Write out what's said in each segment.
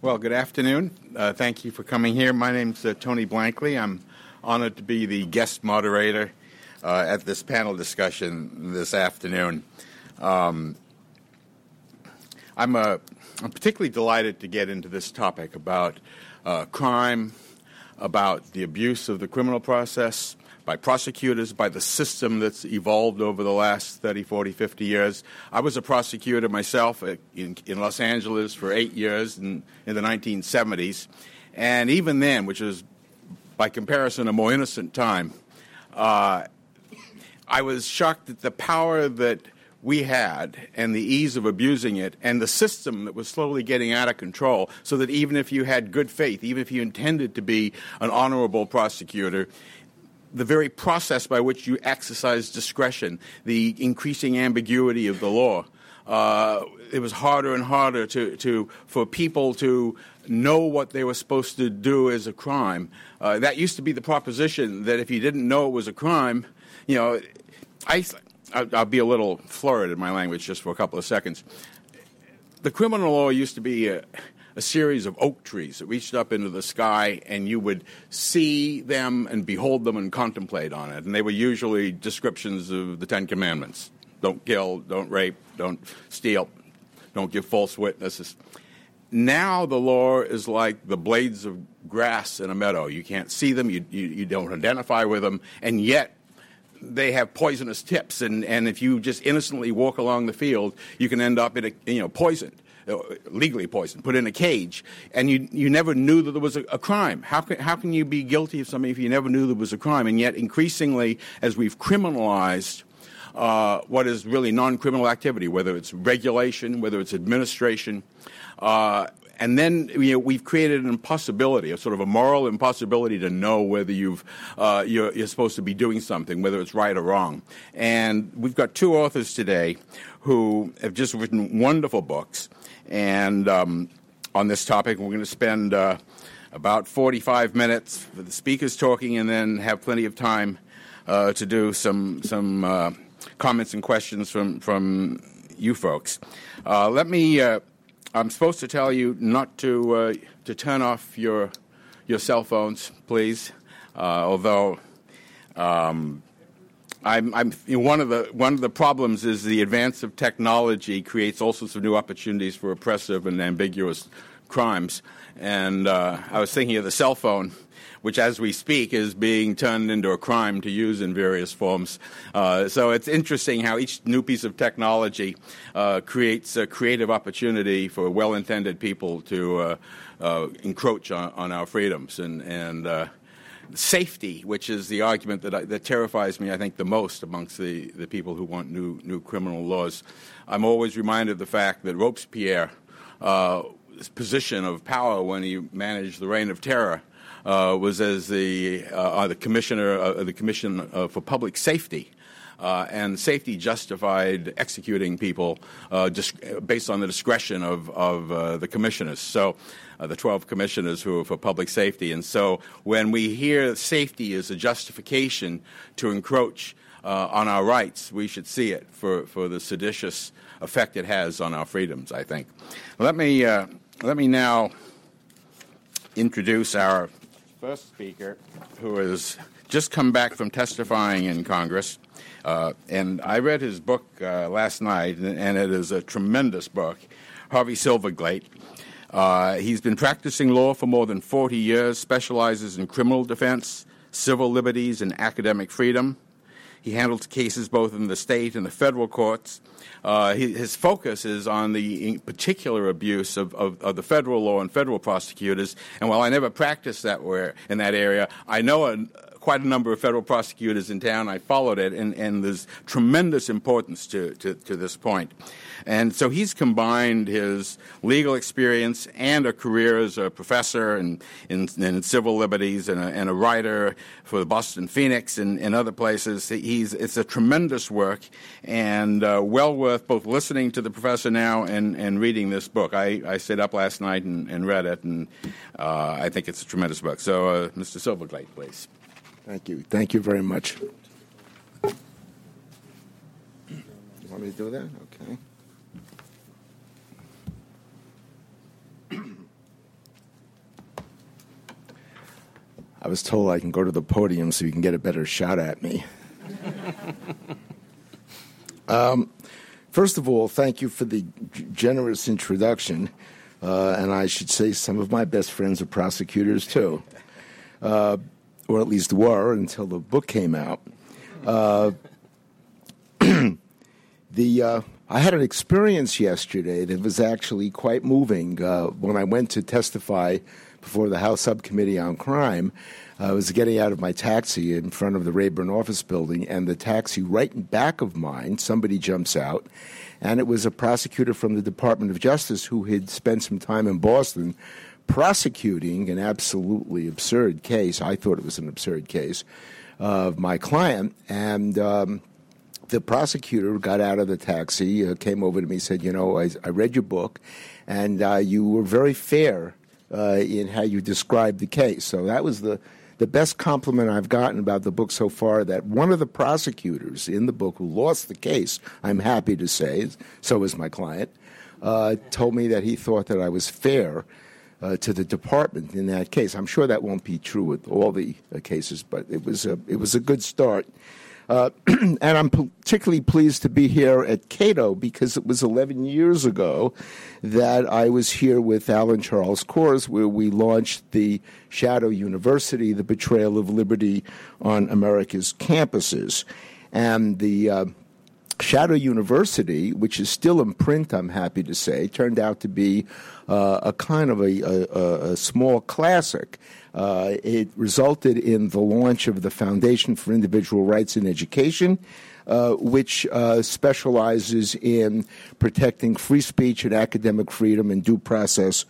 Well, good afternoon. Uh, thank you for coming here. My name's uh, Tony Blankley. I'm honored to be the guest moderator uh, at this panel discussion this afternoon. Um, I'm, uh, I'm particularly delighted to get into this topic about uh, crime, about the abuse of the criminal process, by prosecutors, by the system that's evolved over the last 30, 40, 50 years. I was a prosecutor myself in, in Los Angeles for eight years in, in the 1970s. And even then, which was by comparison a more innocent time, uh, I was shocked at the power that we had and the ease of abusing it and the system that was slowly getting out of control so that even if you had good faith, even if you intended to be an honorable prosecutor, the very process by which you exercise discretion, the increasing ambiguity of the law. Uh, it was harder and harder to, to, for people to know what they were supposed to do as a crime. Uh, that used to be the proposition that if you didn't know it was a crime, you know, I, I'll be a little florid in my language just for a couple of seconds. The criminal law used to be a, a series of oak trees that reached up into the sky, and you would see them and behold them and contemplate on it. And they were usually descriptions of the Ten Commandments don't kill, don't rape, don't steal, don't give false witnesses. Now the law is like the blades of grass in a meadow. You can't see them, you, you, you don't identify with them, and yet they have poisonous tips, and, and if you just innocently walk along the field, you can end up in a, you know, poisoned. Uh, legally poisoned, put in a cage, and you, you never knew that there was a, a, crime. How can, how can you be guilty of something if you never knew there was a crime? And yet, increasingly, as we've criminalized uh, what is really non criminal activity, whether it's regulation, whether it's administration, uh, and then you know, we've created an impossibility, a sort of a moral impossibility to know whether you've, uh, you're, you're, supposed to be doing something, whether it's right or wrong. And we've got two authors today who have just written wonderful books and um, on this topic. We're going to spend uh, about 45 minutes for the speakers talking, and then have plenty of time uh, to do some some uh, comments and questions from from you folks. Uh, let me. Uh, I'm supposed to tell you not to to turn off your your cell phones, please. although. Um, I'm, I'm you know, one of the one of the problems is the advance of technology creates all sorts of new opportunities for oppressive and ambiguous crimes. And uh, I was thinking of the cell phone, which, as we speak, is being turned into a crime to use in various forms. Uh, so it's interesting how each new piece of technology uh, creates a creative opportunity for well-intended people to uh, uh, encroach on, on, our freedoms and and uh, safety, which is the argument that, I, that terrifies me, I think, the most amongst the, the people who want new, new criminal laws. I'm always reminded of the fact that Robespierre, uh, position of power when he managed the reign of terror, uh, was as the, uh, the commissioner of the Commission uh, for Public Safety. Uh, and safety justified executing people uh, based on the discretion of, of uh, the commissioners. So uh, the 12 commissioners who are for public safety. And so when we hear safety is a justification to encroach uh, on our rights, we should see it for, for the seditious effect it has on our freedoms, I think. Let me, uh, let me now introduce our first speaker, who has just come back from testifying in Congress. Uh, and I read his book uh, last night, and it is a tremendous book. Harvey Silverglate uh, he's been practicing law for more than 40 years, specializes in criminal defense, civil liberties, and academic freedom. He handles cases both in the state and the federal courts. Uh, he, his focus is on the particular abuse of, of, of, the federal law and federal prosecutors. And while I never practiced that where, in that area, I know a, quite a number of federal prosecutors in town. I followed it, and, and there's tremendous importance to, to, to this point. And so he's combined his legal experience and a career as a professor in, in, in civil liberties and a, and a, writer for the Boston Phoenix and, and, other places. He's, it's a tremendous work and uh, well worth both listening to the professor now and, and reading this book. I, I stayed up last night and, and read it, and uh, I think it's a tremendous book. So, uh, Mr. Silverglate, please. Thank you. Thank you very much. You want me to do that? Okay. I was told I can go to the podium so you can get a better shot at me. um, first of all, thank you for the g- generous introduction. Uh, and I should say, some of my best friends are prosecutors too. Uh, or at least were until the book came out. Uh, the uh, I had an experience yesterday that was actually quite moving. Uh, when I went to testify before the House Subcommittee on Crime, I was getting out of my taxi in front of the Rayburn office building, and the taxi right in back of mine, somebody jumps out, and it was a prosecutor from the Department of Justice who had spent some time in Boston prosecuting an absolutely absurd case. I thought it was an absurd case of my client, and um, the prosecutor got out of the taxi, uh, came over to me, said, "You know, I, I read your book, and uh, you were very fair uh, in how you described the case." So that was the the best compliment I've gotten about the book so far. That one of the prosecutors in the book who lost the case, I'm happy to say, so is my client, uh, told me that he thought that I was fair. Uh, to the department in that case, I'm sure that won't be true with all the uh, cases, but it was a it was a good start. Uh, and I'm particularly pleased to be here at Cato because it was 11 years ago that I was here with Alan Charles Kors, where we launched the Shadow University, the betrayal of liberty on America's campuses. And the uh, Shadow University, which is still in print, I'm happy to say, turned out to be uh, a kind of a, a, a small classic. Uh, it resulted in the launch of the Foundation for Individual Rights in Education, uh, which uh, specializes in protecting free speech and academic freedom and due process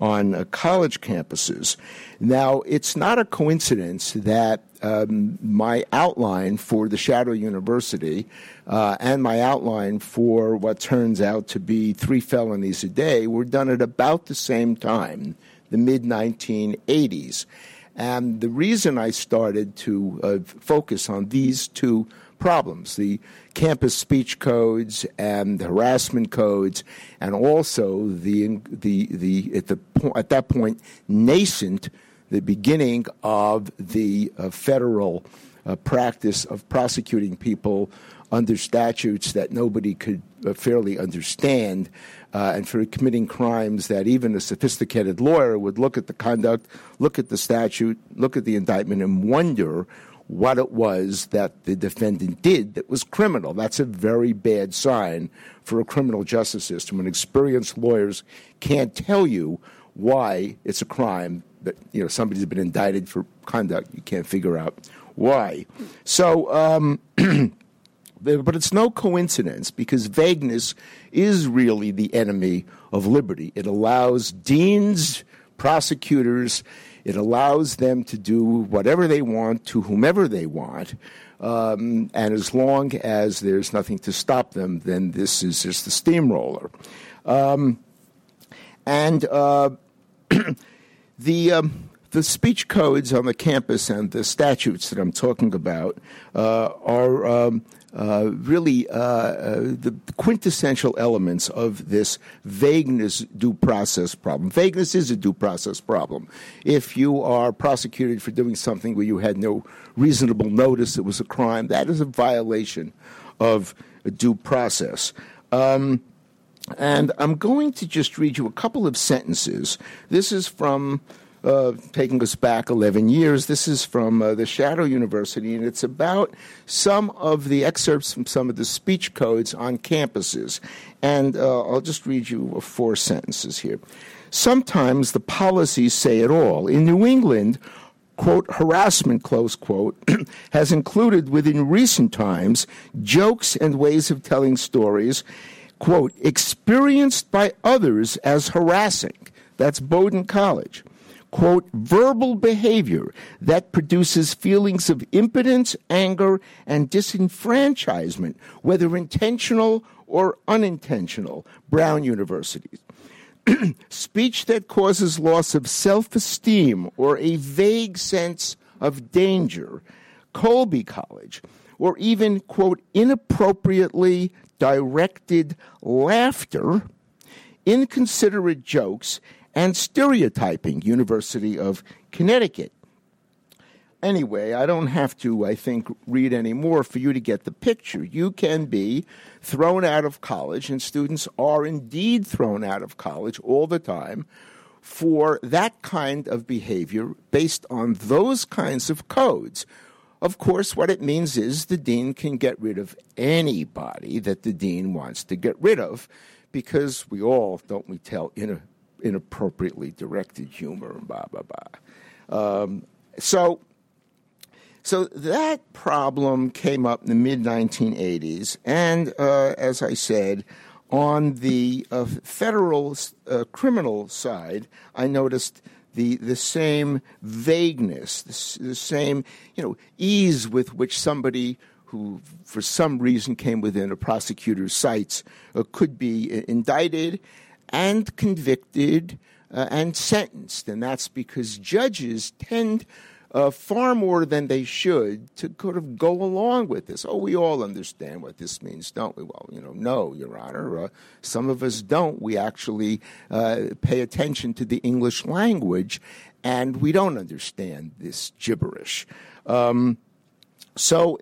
on uh, college campuses. Now, it's not a coincidence that um, my outline for the Shadow University uh, and my outline for what turns out to be three felonies a day were done at about the same time, the mid 1980s. And the reason I started to uh, focus on these two problems the campus speech codes and the harassment codes, and also the, the, the, at, the, at that point, nascent, the beginning of the uh, federal uh, practice of prosecuting people under statutes that nobody could uh, fairly understand, uh, and for committing crimes that even a sophisticated lawyer would look at the conduct, look at the statute, look at the indictment, and wonder what it was that the defendant did that was criminal. That's a very bad sign for a criminal justice system when experienced lawyers can't tell you why it's a crime that you know somebody's been indicted for conduct you can't figure out why. So. Um, but it's no coincidence because vagueness is really the enemy of liberty. It allows deans, prosecutors, it allows them to do whatever they want to whomever they want. Um, and as long as there's nothing to stop them, then this is just the steamroller. Um, and uh, the. Um, the speech codes on the campus and the statutes that I'm talking about uh, are um, uh, really uh, uh, the quintessential elements of this vagueness due process problem. Vagueness is a due process problem. If you are prosecuted for doing something where you had no reasonable notice it was a crime, that is a violation of due process. Um, and I'm going to just read you a couple of sentences. This is from uh, taking us back 11 years. This is from uh, the Shadow University, and it's about some of the excerpts from some of the speech codes on campuses. And uh, I'll just read you four sentences here. Sometimes the policies say it all. In New England, quote, harassment, close quote, has included within recent times jokes and ways of telling stories, quote, experienced by others as harassing. That's Bowdoin College quote, verbal behavior that produces feelings of impotence, anger, and disenfranchisement, whether intentional or unintentional. Brown University. Speech that causes loss of self esteem or a vague sense of danger. Colby College. Or even, quote, inappropriately directed laughter, inconsiderate jokes, and stereotyping, University of Connecticut. anyway, I don't have to, I think, read any more for you to get the picture. You can be thrown out of college, and students are indeed thrown out of college all the time for that kind of behavior based on those kinds of codes. Of course, what it means is the dean can get rid of anybody that the dean wants to get rid of because we all, don't we, tell inappropriately directed humor and blah, blah, blah. Um, so, so that problem came up in the mid 1980s, and uh, as I said, on the uh, federal uh, criminal side, I noticed the the same vagueness, the, the, same you know ease with which somebody who, for some reason, came within a prosecutor's sights uh, could be indicted and convicted uh, and sentenced, and that's because judges tend uh, far more than they should to kind of go along with this. Oh, we all understand what this means, don't we? Well, you know, no, Your Honor. Uh, some of us don't. We actually uh, pay attention to the English language, and we don't understand this gibberish. Um, so.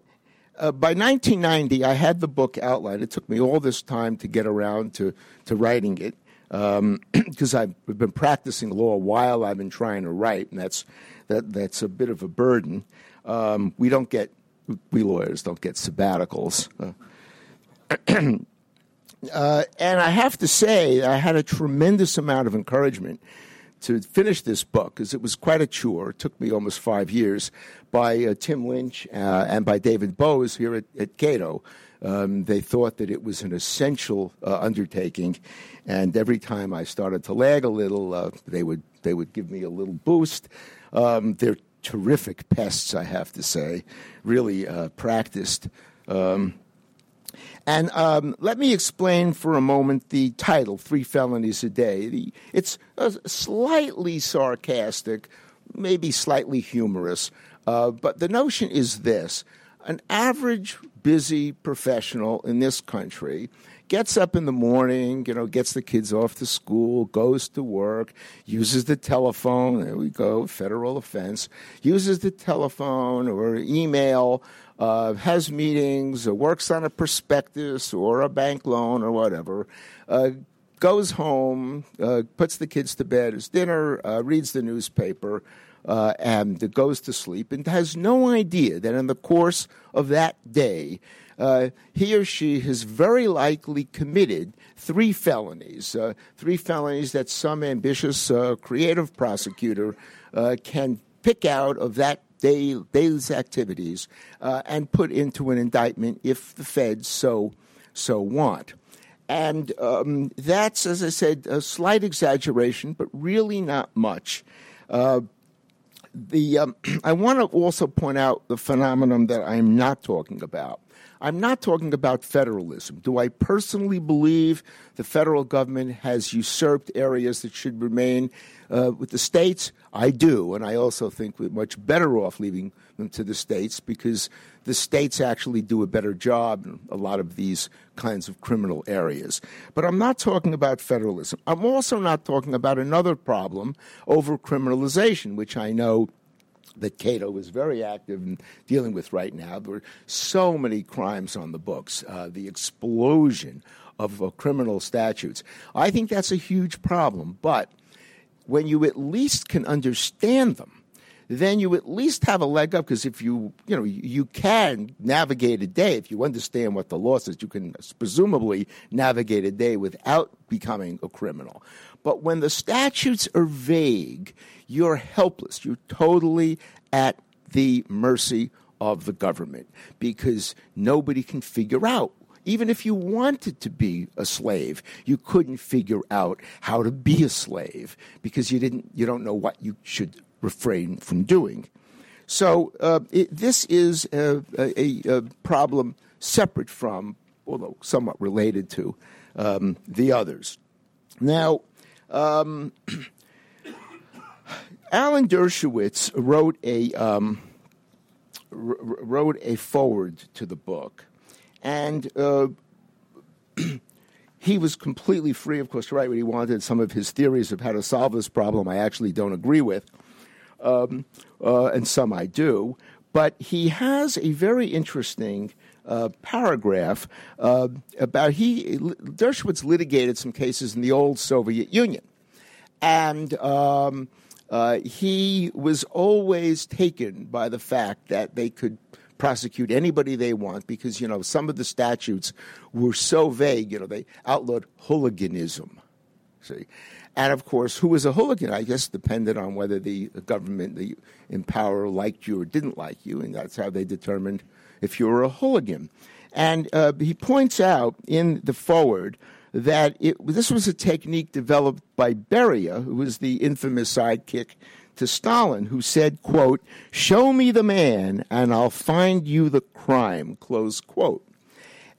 Uh, by 1990, I had the book outlined. It took me all this time to get around to, to writing it because um, I've been practicing law while I've been trying to write, and that's that that's a bit of a burden. Um, we don't get we lawyers don't get sabbaticals. Uh, uh, and I have to say, I had a tremendous amount of encouragement to finish this book because it was quite a chore. It took me almost five years by uh, Tim Lynch uh, and by David Boaz here at, at Cato. Um, they thought that it was an essential uh, undertaking, and every time I started to lag a little, uh, they would they would give me a little boost. Um, they're terrific pests, I have to say, really uh, practiced. Um, and um, let me explain for a moment the title, Three Felonies a Day. The, it's slightly sarcastic, maybe slightly humorous, uh, but the notion is this an average busy professional in this country gets up in the morning, you know, gets the kids off to school, goes to work, uses the telephone, there we go, federal offense, uses the telephone or email, uh, has meetings, or works on a prospectus or a bank loan or whatever, uh, goes home, uh, puts the kids to bed, has dinner, uh, reads the newspaper, uh, and goes to sleep and has no idea that in the course of that day, uh, he or she has very likely committed three felonies, uh, three felonies that some ambitious, uh, creative prosecutor uh, can pick out of that day, day's activities uh, and put into an indictment if the feds so so want. And um, that's, as I said, a slight exaggeration, but really not much. Uh, the um, I want to also point out the phenomenon that I'm not talking about. I'm not talking about federalism. Do I personally believe the federal government has usurped areas that should remain uh, with the states? I do, and I also think we're much better off leaving them to the states because the states actually do a better job in a lot of these kinds of criminal areas. But I'm not talking about federalism. I'm also not talking about another problem over criminalization, which I know that Cato is very active in dealing with right now. There are so many crimes on the books, uh, the explosion of uh, criminal statutes. I think that's a huge problem, but when you at least can understand them, then you at least have a leg up because if you you know you can navigate a day. If you understand what the law says you can presumably navigate a day without becoming a criminal. But when the statutes are vague you're helpless. You're totally at the mercy of the government because nobody can figure out. Even if you wanted to be a slave, you couldn't figure out how to be a slave because you didn't you don't know what you should refrain from doing. So uh, it, this is a, a, a, problem separate from, although somewhat related to, um, the others. Now, um, Alan Dershowitz wrote a um, wrote a foreword to the book, and uh, he was completely free, of course, to write what he wanted. Some of his theories of how to solve this problem I actually don't agree with. Um, uh, and some I do. But he has a very interesting uh, paragraph uh, about he Dershowitz litigated some cases in the old Soviet Union, and um, uh, he was always taken by the fact that they could prosecute anybody they want because you know some of the statutes were so vague. You know they outlawed hooliganism. See, and of course, who was a hooligan? I guess depended on whether the government, the in power, liked you or didn't like you, and that's how they determined if you were a hooligan. And uh, he points out in the foreword that it, this was a technique developed by Beria, who was the infamous sidekick to Stalin, who said, quote, show me the man and I'll find you the crime, close quote.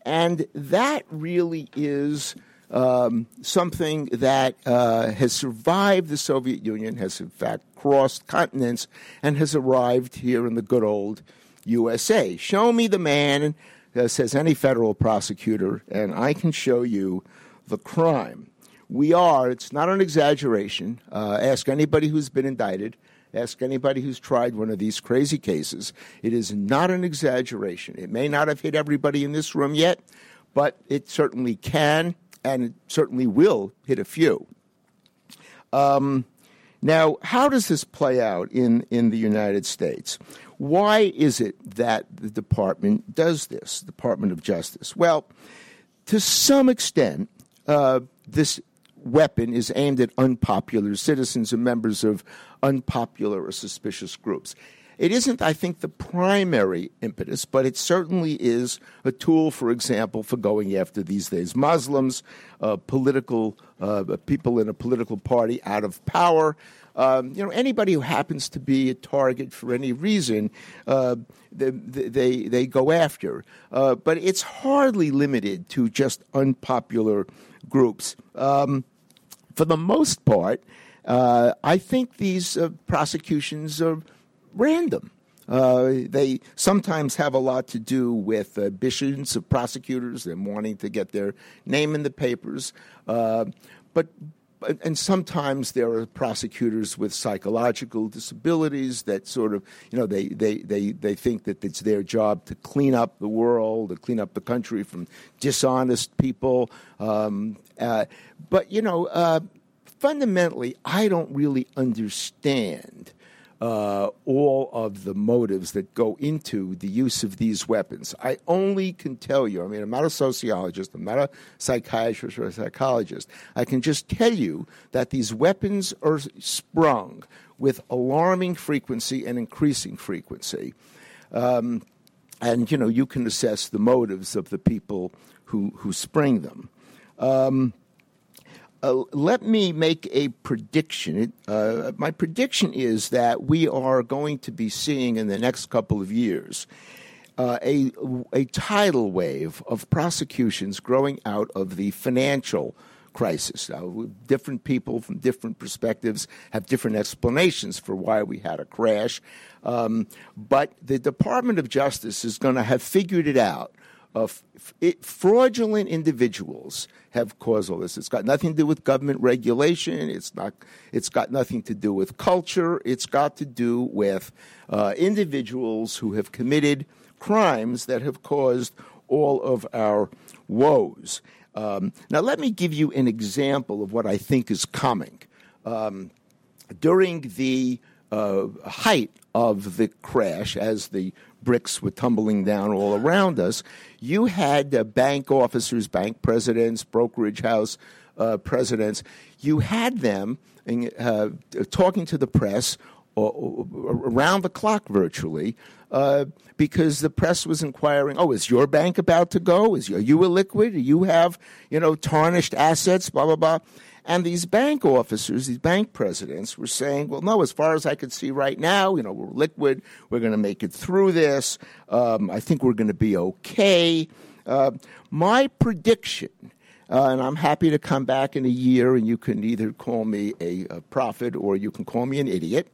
And that really is um, something that uh, has survived the Soviet Union, has in fact crossed continents, and has arrived here in the good old USA. Show me the man, uh, says any federal prosecutor, and I can show you the crime. We are, it's not an exaggeration. Uh, ask anybody who's been indicted, ask anybody who's tried one of these crazy cases. It is not an exaggeration. It may not have hit everybody in this room yet, but it certainly can and it certainly will hit a few. Um, now, how does this play out in, in the United States? Why is it that the department does this, Department of Justice? Well, to some extent, uh, this weapon is aimed at unpopular citizens and members of unpopular or suspicious groups. It isn't, I think, the primary impetus, but it certainly is a tool, for example, for going after these days Muslims, uh, political uh, people in a political party out of power. Um, you know, anybody who happens to be a target for any reason, uh, they, they, they go after. Uh, but it's hardly limited to just unpopular groups. Um, for the most part, uh, I think these uh, prosecutions are random. Uh, they sometimes have a lot to do with ambitions of prosecutors and wanting to get their name in the papers. Uh, but and sometimes there are prosecutors with psychological disabilities that sort of, you know, they, they, they, they think that it's their job to clean up the world, to clean up the country from dishonest people. Um, uh, but, you know, uh, fundamentally, I don't really understand uh, all of the motives that go into the use of these weapons. I only can tell you, I mean, I'm not a sociologist, I'm not a psychiatrist or a psychologist. I can just tell you that these weapons are sprung with alarming frequency and increasing frequency. Um, and, you know, you can assess the motives of the people who, who spring them. Um, uh, let me make a prediction. Uh, my prediction is that we are going to be seeing in the next couple of years uh, a, a tidal wave of prosecutions growing out of the financial crisis. Now, different people from different perspectives have different explanations for why we had a crash, um, but the Department of Justice is going to have figured it out of it, fraudulent individuals have caused all this. It's got nothing to do with government regulation. It's not. It's got nothing to do with culture. It's got to do with uh, individuals who have committed crimes that have caused all of our woes. Um, now, let me give you an example of what I think is coming. Um, during the uh, height of the crash, as the bricks were tumbling down all around us, you had uh, bank officers, bank presidents, brokerage house uh, presidents. You had them uh, talking to the press around the clock virtually uh, because the press was inquiring, oh, is your bank about to go? Is, are you a liquid? Do you have, you know, tarnished assets, blah, blah, blah. And these bank officers, these bank presidents, were saying, well, no, as far as I could see right now, you know, we're liquid. We're going to make it through this. Um, I think we're going to be okay. Uh, my prediction, Uh, and I'm happy to come back in a year, and you can either call me a, a prophet or you can call me an idiot.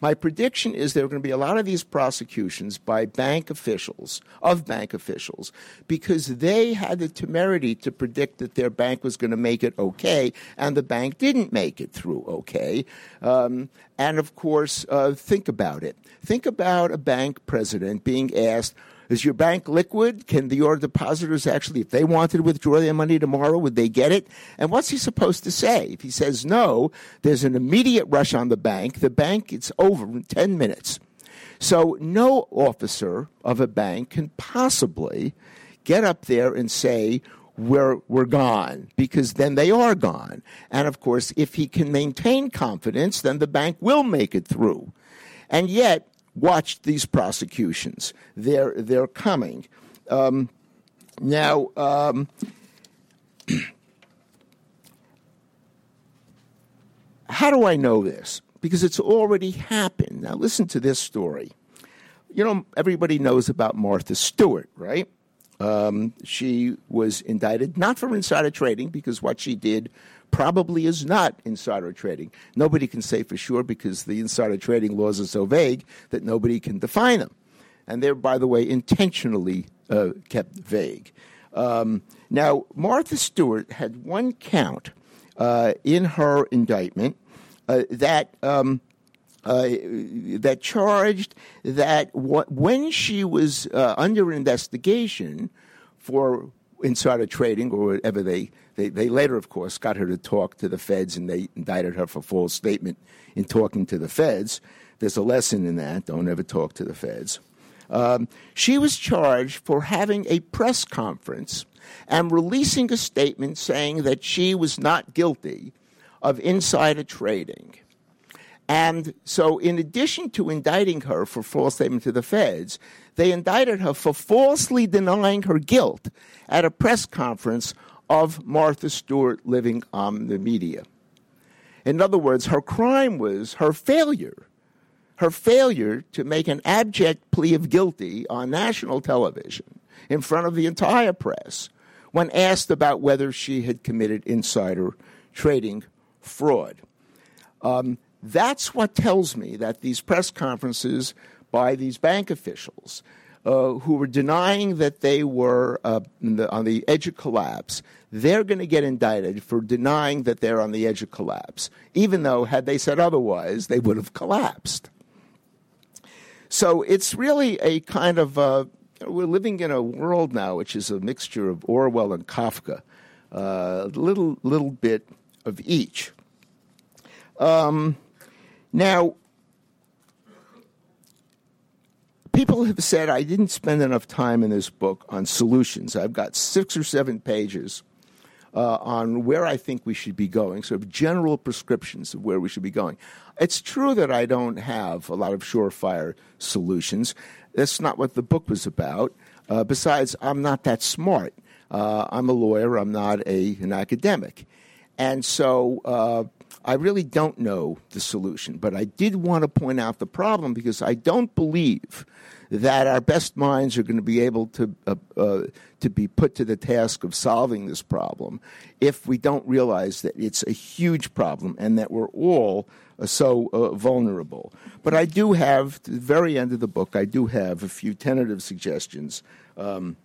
My prediction is there are going to be a lot of these prosecutions by bank officials, of bank officials, because they had the temerity to predict that their bank was going to make it okay, and the bank didn't make it through okay. Um, and of course, uh, think about it. Think about a bank president being asked, is your bank liquid? Can the, your depositors actually, if they wanted to withdraw their money tomorrow, would they get it? And what's he supposed to say? If he says no, there's an immediate rush on the bank. The bank, it's over in 10 minutes. So no officer of a bank can possibly get up there and say, we're, we're gone, because then they are gone. And of course, if he can maintain confidence, then the bank will make it through. And yet, watch these prosecutions. They're, they're coming. Um, now, um, how do I know this? Because it's already happened. Now, listen to this story. You know, everybody knows about Martha Stewart, right? Um, she was indicted not for insider trading because what she did probably is not insider trading. Nobody can say for sure because the insider trading laws are so vague that nobody can define them. And they're, by the way, intentionally uh, kept vague. Um, now, Martha Stewart had one count uh, in her indictment uh, that. Um, uh, that charged that when she was uh, under investigation for insider trading or whatever they they, they later, of course, got her to talk to the feds and they indicted her for false statement in talking to the feds. There's a lesson in that. Don't ever talk to the feds. Um, she was charged for having a press conference and releasing a statement saying that she was not guilty of insider trading. And so, in addition to indicting her for false statement to the feds, they indicted her for falsely denying her guilt at a press conference of Martha Stewart living on the media. In other words, her crime was her failure, her failure to make an abject plea of guilty on national television in front of the entire press when asked about whether she had committed insider trading fraud. Um, that's what tells me that these press conferences by these bank officials uh, who were denying that they were uh, the, on the edge of collapse, they're going to get indicted for denying that they're on the edge of collapse, even though, had they said otherwise, they would have collapsed. So it's really a kind of uh, we're living in a world now which is a mixture of Orwell and Kafka, a uh, little little bit of each. Um, now, people have said I didn't spend enough time in this book on solutions. I've got six or seven pages uh, on where I think we should be going, sort of general prescriptions of where we should be going. It's true that I don't have a lot of surefire solutions. That's not what the book was about. Uh, besides, I'm not that smart. Uh, I'm a lawyer, I'm not a, an academic. And so uh, I really don't know the solution, but I did want to point out the problem because I don't believe that our best minds are going to be able to uh, uh, to be put to the task of solving this problem if we don't realize that it's a huge problem and that we're all uh, so uh, vulnerable. But I do have, to the very end of the book, I do have a few tentative suggestions um,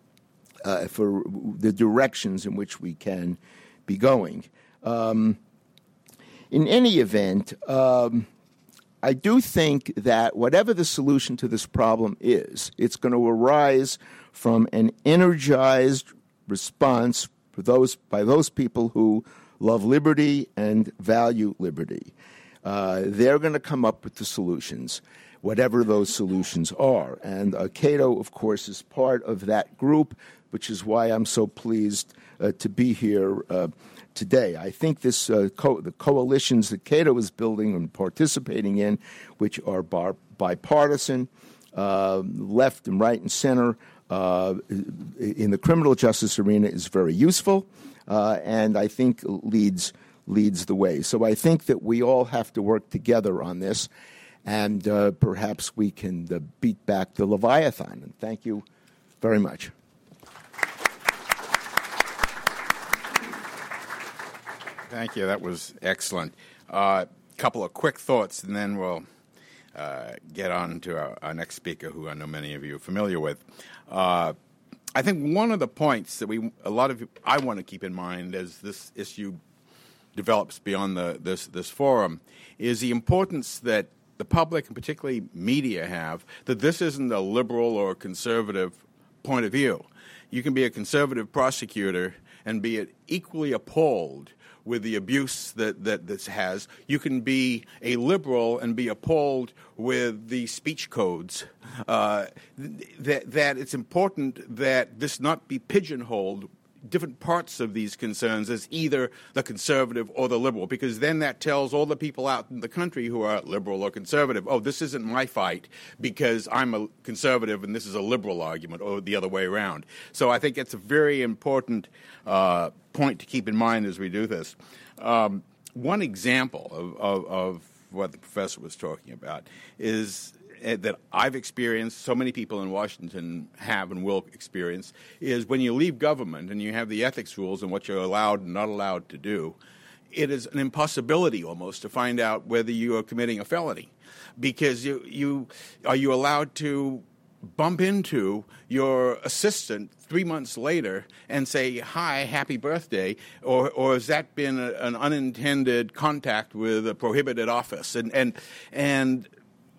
uh, for the directions in which we can be going. Um, in any event, um, I do think that whatever the solution to this problem is, it's going to arise from an energized response those, by those people who love liberty and value liberty. Uh, they're going to come up with the solutions, whatever those solutions are. And uh, Cato, of course, is part of that group, which is why I'm so pleased uh, to be here uh, today. I think this uh, co- the coalitions that Cato is building and participating in, which are bar- bipartisan, uh, left and right and center, uh, in the criminal justice arena, is very useful, uh, and I think leads leads the way. So I think that we all have to work together on this, and uh, perhaps we can uh, beat back the Leviathan. And thank you very much. Thank you. That was excellent. A uh, couple of quick thoughts, and then we'll uh, get on to our, our, next speaker, who I know many of you are familiar with. Uh, I think one of the points that we, a lot of, I want to keep in mind as this issue develops beyond the, this this forum, is the importance that the public and particularly media have that this isn't a liberal or conservative point of view. You can be a conservative prosecutor and be equally appalled with the abuse that, that this has. You can be a liberal and be appalled with the speech codes. Uh, that, that it's important that this not be pigeonholed different parts of these concerns as either the conservative or the liberal, because then that tells all the people out in the country who are liberal or conservative, oh, this isn't my fight because I'm a conservative and this is a liberal argument, or the other way around. So I think it's a very important uh, point to keep in mind as we do this. Um, one example of, of, of what the professor was talking about is Eh, that I've experienced, so many people in Washington have and will experience, is when you leave government and you have the ethics rules and what you're allowed and not allowed to do, it is an impossibility almost to find out whether you are committing a felony, because you you are you allowed to bump into your assistant three months later and say, Hi, happy birthday? Or, or has that been a, an unintended contact with a prohibited office? And, and, and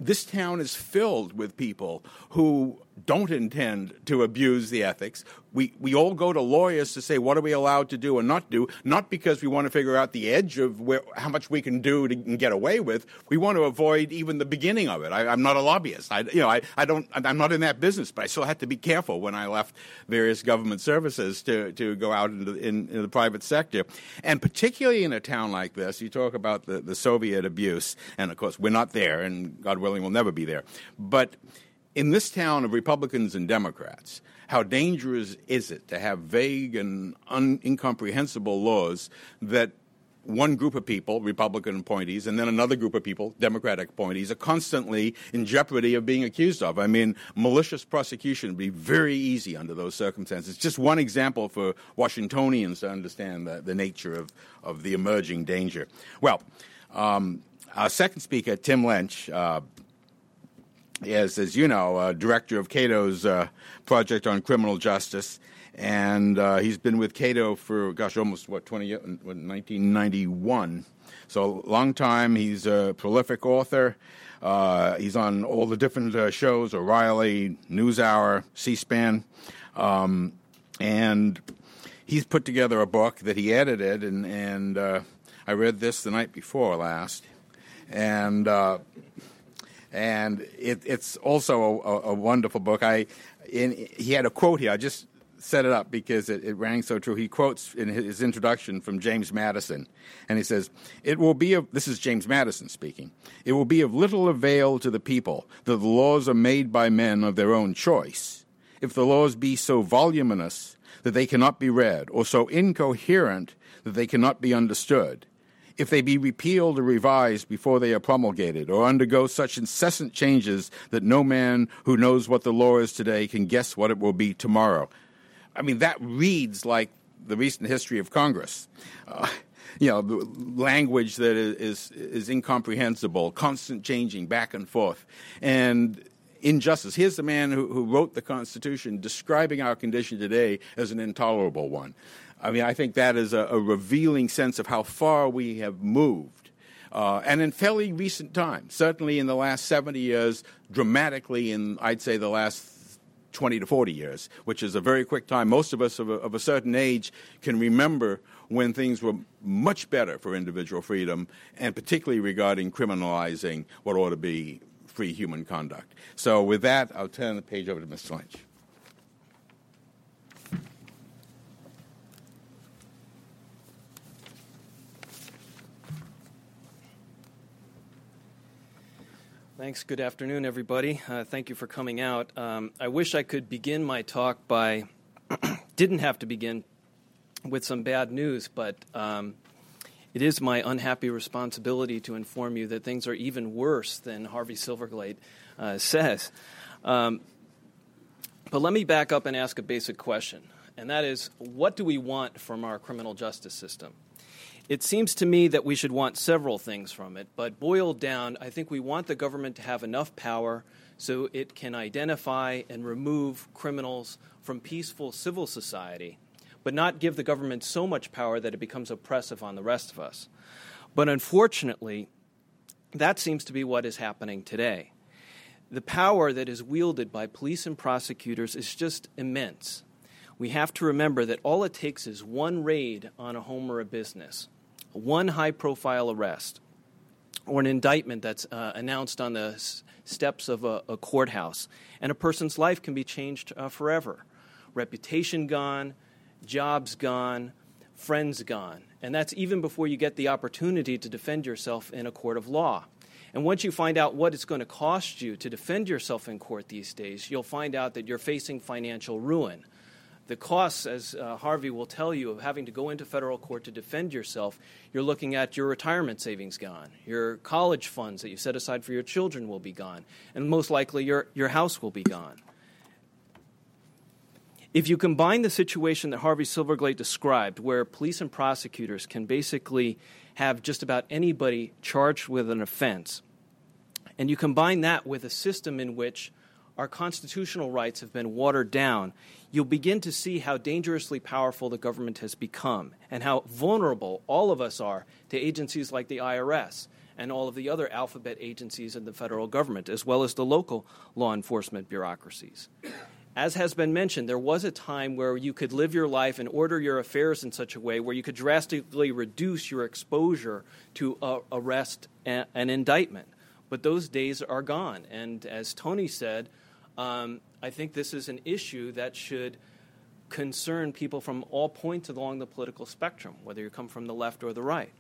this town is filled with people who don't intend to abuse the ethics. We, we all go to lawyers to say, what are we allowed to do and not do? Not because we want to figure out the edge of where, how much we can do to get away with. We want to avoid even the beginning of it. I, am not a lobbyist. I, you know, I, I don't, I'm not in that business, but I still had to be careful when I left various government services to, to go out into, in, in the private sector. And particularly in a town like this, you talk about the, the Soviet abuse, and of course, we're not there, and God willing, we'll never be there. But in this town of Republicans and Democrats, how dangerous is it to have vague and un- incomprehensible laws that one group of people, Republican appointees, and then another group of people, Democratic appointees, are constantly in jeopardy of being accused of. I mean, malicious prosecution would be very easy under those circumstances. Just one example for Washingtonians to understand the, the nature of, of the emerging danger. Well, um, our second speaker, Tim Lynch, uh, is, as you know, uh, director of Cato's uh, project on criminal justice. And uh, he's been with Cato for, gosh, almost, what, 20 years, 1991. So, long time. He's a prolific author. Uh, he's on all the different uh, shows O'Reilly, NewsHour, C SPAN. Um, and he's put together a book that he edited, and, and uh, I read this the night before last. And and it, it's also a, a, wonderful book. I in, he had a quote here. I just set it up because it, it, rang so true. He quotes in his introduction from James Madison, and he says, "It will be of this is James Madison speaking. It will be of little avail to the people that the laws are made by men of their own choice, if the laws be so voluminous that they cannot be read, or so incoherent that they cannot be understood." If they be repealed or revised before they are promulgated, or undergo such incessant changes that no man who knows what the law is today can guess what it will be tomorrow. I mean, that reads like the recent history of Congress. Uh, you know, language that is, is, is incomprehensible, constant changing back and forth. And injustice. Here's the man who, who wrote the Constitution describing our condition today as an intolerable one. I mean, I think that is a, a revealing sense of how far we have moved. Uh, and in fairly recent times, certainly in the last 70 years, dramatically in, I'd say, the last 20 to 40 years, which is a very quick time. Most of us of a, of a certain age can remember when things were much better for individual freedom, and particularly regarding criminalizing what ought to be free human conduct. So, with that, I'll turn the page over to Mr. Lynch. Thanks. Good afternoon, everybody. Uh, thank you for coming out. Um, I wish I could begin my talk by, didn't have to begin with some bad news, but um, it is my unhappy responsibility to inform you that things are even worse than Harvey Silverglate uh, says. Um, but let me back up and ask a basic question, and that is what do we want from our criminal justice system? It seems to me that we should want several things from it, but boiled down, I think we want the government to have enough power so it can identify and remove criminals from peaceful civil society, but not give the government so much power that it becomes oppressive on the rest of us. But unfortunately, that seems to be what is happening today. The power that is wielded by police and prosecutors is just immense. We have to remember that all it takes is one raid on a home or a business, one high profile arrest or an indictment that's uh, announced on the s- steps of a, a, courthouse, and a person's life can be changed uh, forever. Reputation gone, jobs gone, friends gone. And that's even before you get the opportunity to defend yourself in a court of law. And once you find out what it's going to cost you to defend yourself in court these days, you'll find out that you're facing financial ruin the costs, as uh, Harvey will tell you, of having to go into federal court to defend yourself, you're looking at your retirement savings gone, your college funds that you set aside for your children will be gone, and most likely your, your house will be gone. If you combine the situation that Harvey Silverglate described, where police and prosecutors can basically have just about anybody charged with an offense, and you combine that with a system in which our constitutional rights have been watered down, you'll begin to see how dangerously powerful the government has become and how vulnerable all of us are to agencies like the IRS and all of the other alphabet agencies in the federal government, as well as the local law enforcement bureaucracies. As has been mentioned, there was a time where you could live your life and order your affairs in such a way where you could drastically reduce your exposure to uh, arrest and, and indictment. But those days are gone. And as Tony said, um, I think this is an issue that should concern people from all points along the political spectrum, whether you come from the left or the right.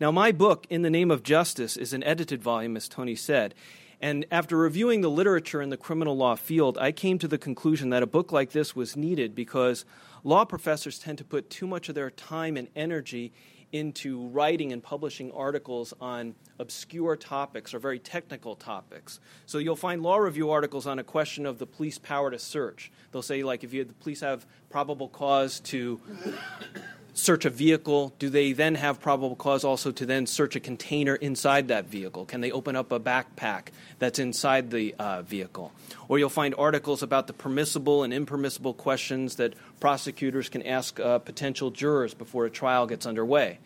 Now, my book, In the Name of Justice, is an edited volume, as Tony said. And after reviewing the literature in the criminal law field, I came to the conclusion that a book like this was needed because law professors tend to put too much of their time and energy into writing and publishing articles on obscure topics or very technical topics. So you'll find law review articles on a question of the police power to search. They'll say, like, if you, the police have probable cause to search a vehicle, do they then have probable cause also to then search a container inside that vehicle? Can they open up a backpack that's inside the uh, vehicle? Or you'll find articles about the permissible and impermissible questions that prosecutors can ask uh, potential jurors before a trial gets underway.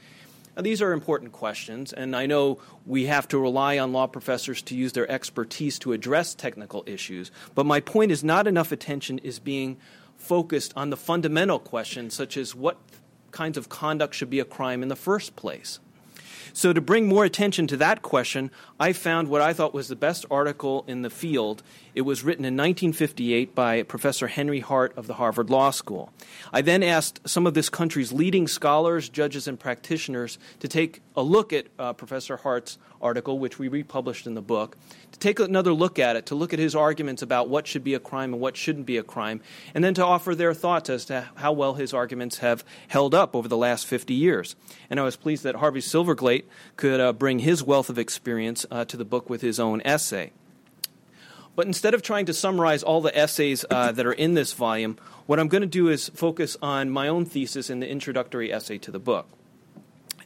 Now, these are important questions, and I know we have to rely on law professors to use their expertise to address technical issues, but my point is not enough attention is being focused on the fundamental questions, such as what kinds of conduct should be a crime in the first place. So, to bring more attention to that question, I found what I thought was the best article in the field. It was written in 1958 by Professor Henry Hart of the Harvard Law School. I then asked some of this country's leading scholars, judges, and practitioners to take a look at uh, Professor Hart's article, which we republished in the book, to take another look at it, to look at his arguments about what should be a crime and what shouldn't be a crime, and then to offer their thoughts as to how well his arguments have held up over the last 50 years. And I was pleased that Harvey Silverglate could uh, bring his wealth of experience uh, to the book with his own essay. But instead of trying to summarize all the essays uh, that are in this volume, what I'm going to do is focus on my own thesis in the introductory essay to the book.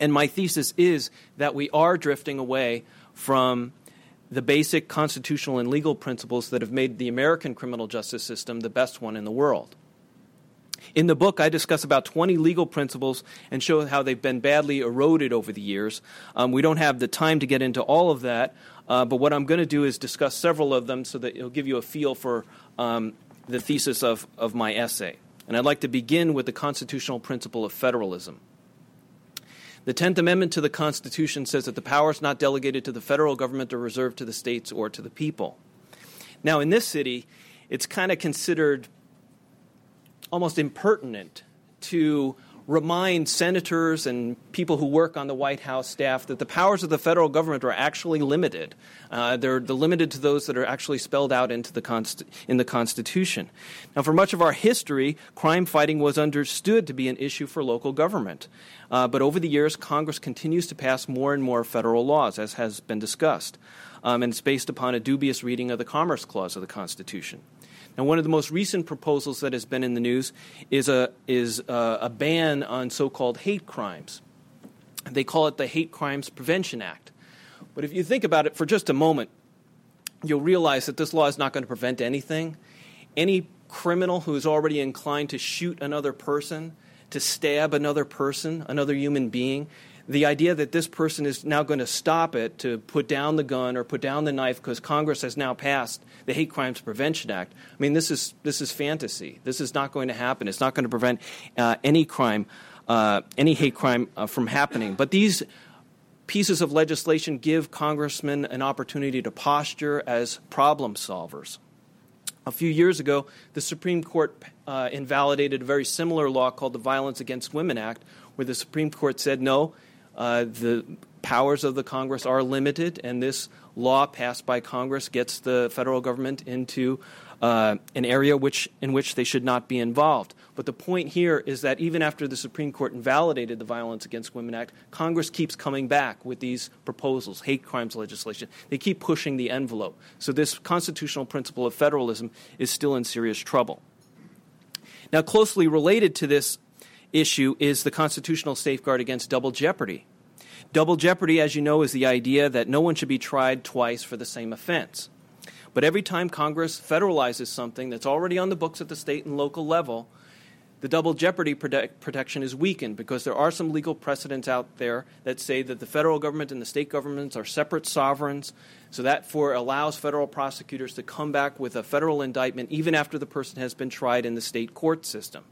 And my thesis is that we are drifting away from the basic constitutional and legal principles that have made the American criminal justice system the best one in the world. In the book, I discuss about 20 legal principles and show how they've been badly eroded over the years. Um, we don't have the time to get into all of that, uh, but what I'm going to do is discuss several of them so that it'll give you a feel for um, the thesis of, of my essay. And I'd like to begin with the constitutional principle of federalism. The Tenth Amendment to the Constitution says that the powers not delegated to the federal government are reserved to the states or to the people. Now, in this city, it's kind of considered almost impertinent to remind senators and people who work on the White House staff that the powers of the federal government are actually limited. Uh, they're, they're, limited to those that are actually spelled out into the const- in the Constitution. Now, for much of our history, crime fighting was understood to be an issue for local government. Uh, but over the years, Congress continues to pass more and more federal laws, as has been discussed. Um, and it's based upon a dubious reading of the Commerce Clause of the Constitution. Now, one of the most recent proposals that has been in the news is a, is a, a ban on so called hate crimes. They call it the Hate Crimes Prevention Act. But if you think about it for just a moment, you'll realize that this law is not going to prevent anything. Any criminal who is already inclined to shoot another person, to stab another person, another human being, the idea that this person is now going to stop it to put down the gun or put down the knife because Congress has now passed the Hate Crimes Prevention Act. I mean, this is this is fantasy. This is not going to happen. It's not going to prevent uh, any crime, uh, any hate crime uh, from happening. But these pieces of legislation give congressmen an opportunity to posture as problem solvers. A few years ago, the Supreme Court uh, invalidated a very similar law called the Violence Against Women Act, where the Supreme Court said no, uh, the powers of the Congress are limited, and this law passed by Congress gets the federal government into uh, an area which, in which they should not be involved. But the point here is that even after the Supreme Court invalidated the Violence Against Women Act, Congress keeps coming back with these proposals, hate crimes legislation. They keep pushing the envelope. So this constitutional principle of federalism is still in serious trouble. Now, closely related to this issue is the constitutional safeguard against double jeopardy. Double jeopardy, as you know, is the idea that no one should be tried twice for the same offense. But every time Congress federalizes something that's already on the books at the state and local level, the double jeopardy protect, protection is weakened because there are some legal precedents out there that say that the federal government and the state governments are separate sovereigns. So that for allows federal prosecutors to come back with a federal indictment even after the person has been tried in the state court system.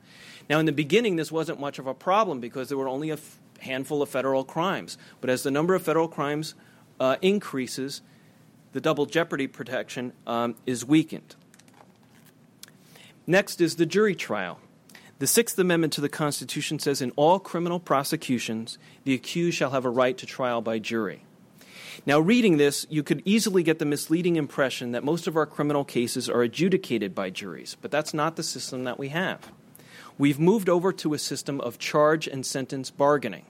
Now, in the beginning, this wasn't much of a problem because there were only a f- handful of federal crimes. But as the number of federal crimes uh, increases, the double jeopardy protection um, is weakened. Next is the jury trial. The Sixth Amendment to the Constitution says in all criminal prosecutions, the accused shall have a right to trial by jury. Now, reading this, you could easily get the misleading impression that most of our criminal cases are adjudicated by juries, but that's not the system that we have we've moved over to a system of charge and sentence bargaining.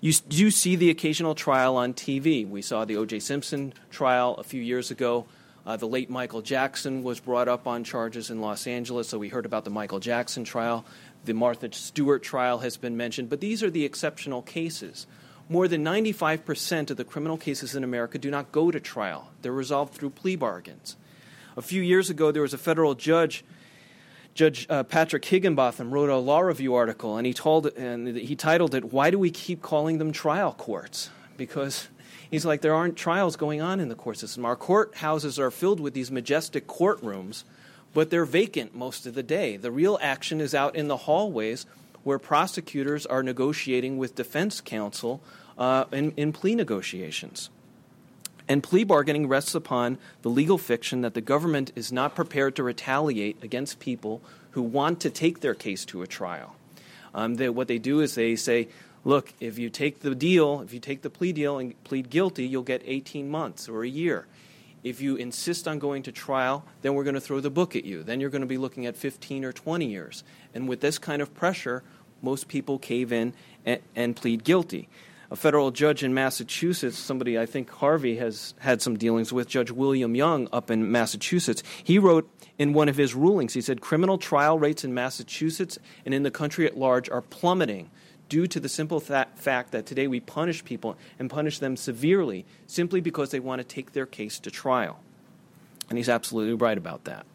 You do see the occasional trial on TV. We saw the O.J. Simpson trial a few years ago. Uh, the late Michael Jackson was brought up on charges in Los Angeles, so we heard about the Michael Jackson trial. The Martha Stewart trial has been mentioned, but these are the exceptional cases. More than 95% of the criminal cases in America do not go to trial, they're resolved through plea bargains. A few years ago, there was a federal judge Judge uh, Patrick Higginbotham wrote a law review article, and he told and he titled it "Why Do We Keep Calling Them Trial Courts?" Because he's like there aren't trials going on in the court system. Our courthouses are filled with these majestic courtrooms, but they're vacant most of the day. The real action is out in the hallways where prosecutors are negotiating with defense counsel uh, in, in plea negotiations. And plea bargaining rests upon the legal fiction that the government is not prepared to retaliate against people who want to take their case to a trial. Um, they, what they do is they say, look, if you take the deal, if you take the plea deal and plead guilty, you'll get 18 months or a year. If you insist on going to trial, then we're going to throw the book at you. Then you're going to be looking at 15 or 20 years. And with this kind of pressure, most people cave in and, and plead guilty a federal judge in Massachusetts, somebody I think Harvey has had some dealings with, Judge William Young up in Massachusetts, he wrote in one of his rulings, he said, criminal trial rates in Massachusetts and in the country at large are plummeting due to the simple fact that today we punish people and punish them severely simply because they want to take their case to trial. And he's absolutely right about that.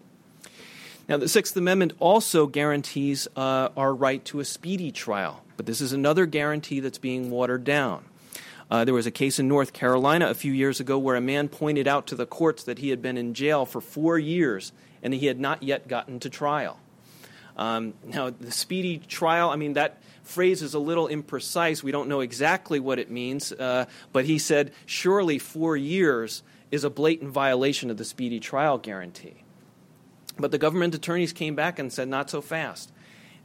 Now, the Sixth Amendment also guarantees uh, our right to a speedy trial, but this is another guarantee that's being watered down. Uh, there was a case in North Carolina a few years ago where a man pointed out to the courts that he had been in jail for four years and he had not yet gotten to trial. Um, now, the speedy trial, I mean, that phrase is a little imprecise. We don't know exactly what it means, uh, but he said, surely four years is a blatant violation of the speedy trial guarantee. But the government attorneys came back and said, not so fast.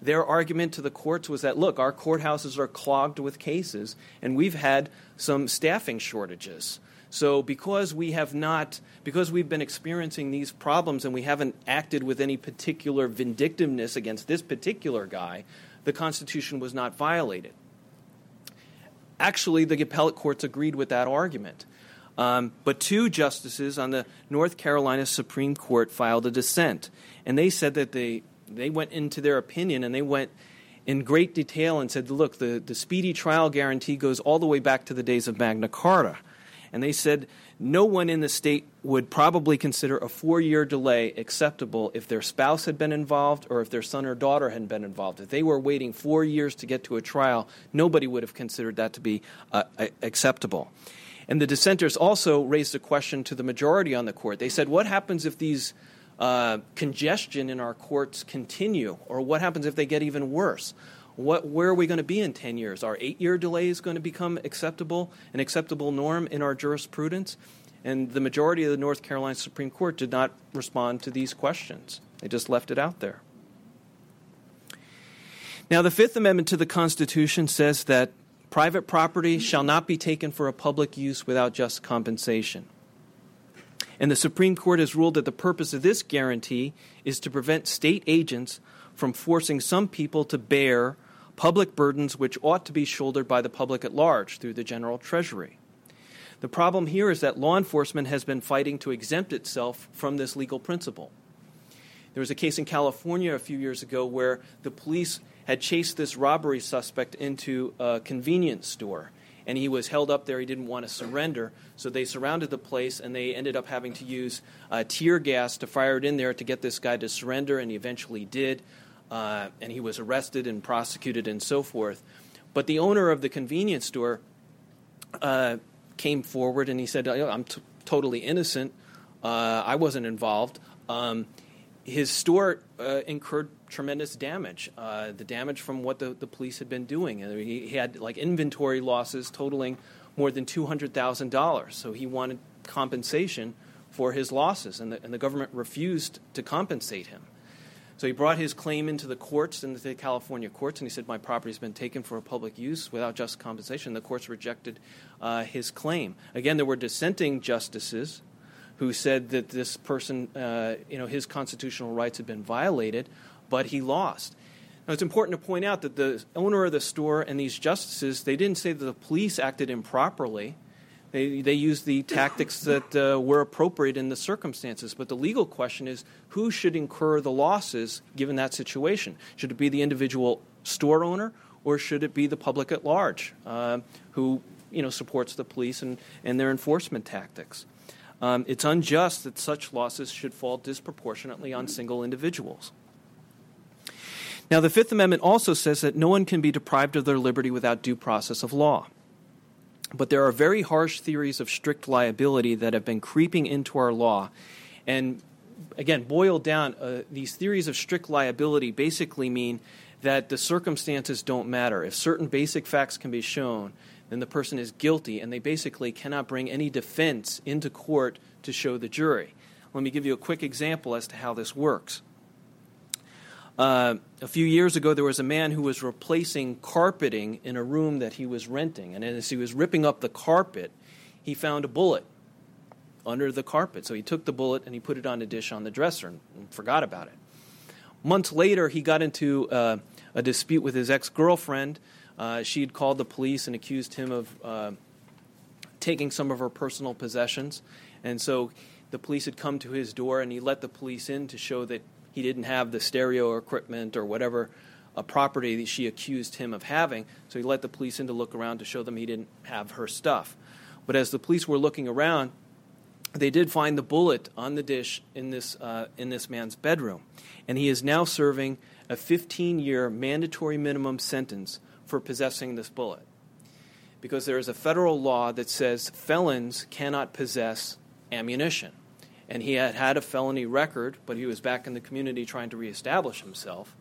Their argument to the courts was that, look, our courthouses are clogged with cases, and we've had some staffing shortages. So, because we have not, because we've been experiencing these problems and we haven't acted with any particular vindictiveness against this particular guy, the Constitution was not violated. Actually, the appellate courts agreed with that argument. Um, but two justices on the North Carolina Supreme Court filed a dissent, and they said that they they went into their opinion and they went in great detail and said, look, the, the speedy trial guarantee goes all the way back to the days of Magna Carta. And they said no one in the state would probably consider a four year delay acceptable if their spouse had been involved or if their son or daughter had been involved. If they were waiting four years to get to a trial, nobody would have considered that to be uh, acceptable. And the dissenters also raised a question to the majority on the court. They said, What happens if these uh, congestion in our courts continue? Or what happens if they get even worse? What, where are we going to be in 10 years? Are eight year delays going to become acceptable, an acceptable norm in our jurisprudence? And the majority of the North Carolina Supreme Court did not respond to these questions, they just left it out there. Now, the Fifth Amendment to the Constitution says that private property shall not be taken for a public use without just compensation. And the Supreme Court has ruled that the purpose of this guarantee is to prevent state agents from forcing some people to bear public burdens which ought to be shouldered by the public at large through the general treasury. The problem here is that law enforcement has been fighting to exempt itself from this legal principle. There was a case in California a few years ago where the police had chased this robbery suspect into a convenience store and he was held up there. He didn't want to surrender. So they surrounded the place, and they ended up having to use uh, tear gas to fire it in there to get this guy to surrender, and he eventually did. Uh, and he was arrested and prosecuted and so forth. But the owner of the convenience store uh, came forward and he said, I'm t- totally innocent. Uh, I wasn't involved. Um, his store uh, incurred tremendous damage. Uh, the damage from what the, the police had been doing. He, he had like inventory losses totaling more than $200,000. So he wanted compensation for his losses, and the, and the government refused to compensate him. So he brought his claim into the courts, into the California courts, and he said, My property has been taken for public use without just compensation. The courts rejected uh, his claim. Again, there were dissenting justices who said that this person, uh, you know, his constitutional rights had been violated, but he lost. Now, it's important to point out that the owner of the store and these justices, they didn't say that the police acted improperly. They, they used the tactics that uh, were appropriate in the circumstances. But the legal question is who should incur the losses given that situation? Should it be the individual store owner or should it be the public at large uh, who you know, supports the police and, and their enforcement tactics? Um, it's unjust that such losses should fall disproportionately on single individuals. Now, the Fifth Amendment also says that no one can be deprived of their liberty without due process of law. But there are very harsh theories of strict liability that have been creeping into our law. And again, boiled down, uh, these theories of strict liability basically mean that the circumstances don't matter. If certain basic facts can be shown, then the person is guilty, and they basically cannot bring any defense into court to show the jury. Let me give you a quick example as to how this works. Uh, a few years ago, there was a man who was replacing carpeting in a room that he was renting. And as he was ripping up the carpet, he found a bullet under the carpet. So he took the bullet and he put it on a dish on the dresser and, and forgot about it. Months later, he got into uh, a dispute with his ex girlfriend. Uh, she had called the police and accused him of uh, taking some of her personal possessions. And so the police had come to his door and he let the police in to show that he didn't have the stereo equipment or whatever a property that she accused him of having. So he let the police in to look around to show them he didn't have her stuff. But as the police were looking around, they did find the bullet on the dish in this, uh, in this man's bedroom. And he is now serving a 15 year mandatory minimum sentence for possessing this bullet. Because there is a federal law that says felons cannot possess ammunition and he had had a felony record, but he was back in the community trying to reestablish himself.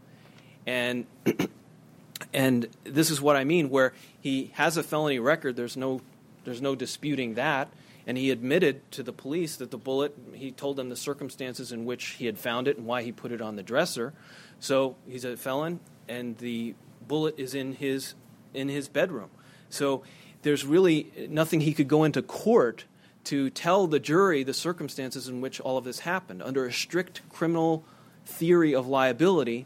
And and this is what I mean, where he has a felony record. There's no there's no disputing that. And he admitted to the police that the bullet. He told them the circumstances in which he had found it and why he put it on the dresser. So he's a felon, and the bullet is in his in his bedroom. So there's really nothing he could go into court to tell the jury the circumstances in which all of this happened. Under a strict criminal theory of liability,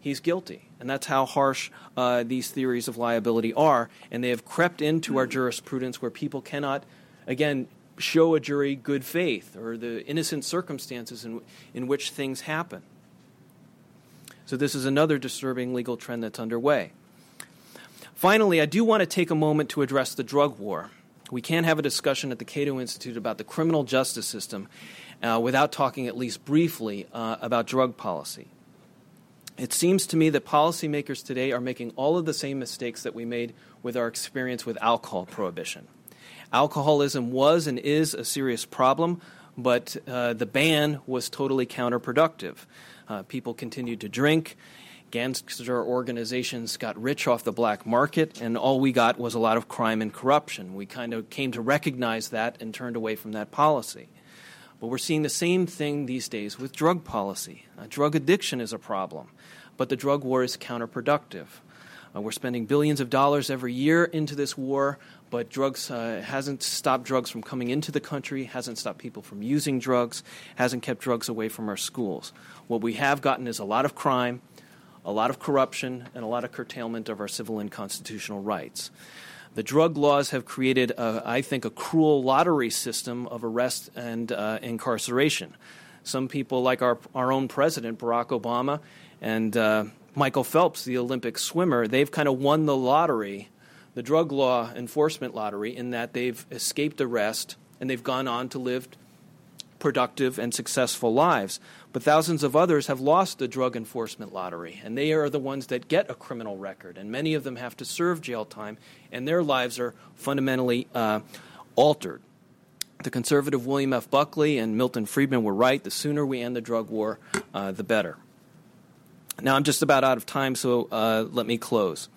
he's guilty. And that's how harsh uh, these theories of liability are. And they have crept into our jurisprudence where people cannot, again, show a jury good faith or the innocent circumstances in, in which things happen. So, this is another disturbing legal trend that's underway. Finally, I do want to take a moment to address the drug war. We can't have a discussion at the Cato Institute about the criminal justice system uh, without talking at least briefly uh, about drug policy. It seems to me that policymakers today are making all of the same mistakes that we made with our experience with alcohol prohibition. Alcoholism was and is a serious problem, but uh, the ban was totally counterproductive. Uh, people continued to drink. Gangster organizations got rich off the black market, and all we got was a lot of crime and corruption. We kind of came to recognize that and turned away from that policy. But we're seeing the same thing these days with drug policy. Uh, drug addiction is a problem, but the drug war is counterproductive. Uh, we're spending billions of dollars every year into this war, but drugs uh, hasn't stopped drugs from coming into the country, hasn't stopped people from using drugs, hasn't kept drugs away from our schools. What we have gotten is a lot of crime, a lot of corruption, and a lot of curtailment of our civil and constitutional rights. The drug laws have created, a, I think, a cruel lottery system of arrest and uh, incarceration. Some people, like our, our own president, Barack Obama, and uh, Michael Phelps, the Olympic swimmer, they've kind of won the lottery, the drug law enforcement lottery, in that they've escaped arrest and they've gone on to live productive and successful lives. But thousands of others have lost the drug enforcement lottery, and they are the ones that get a criminal record. And many of them have to serve jail time, and their lives are fundamentally uh, altered. The conservative William F. Buckley and Milton Friedman were right. The sooner we end the drug war, uh, the better. Now, I'm just about out of time, so uh, let me close.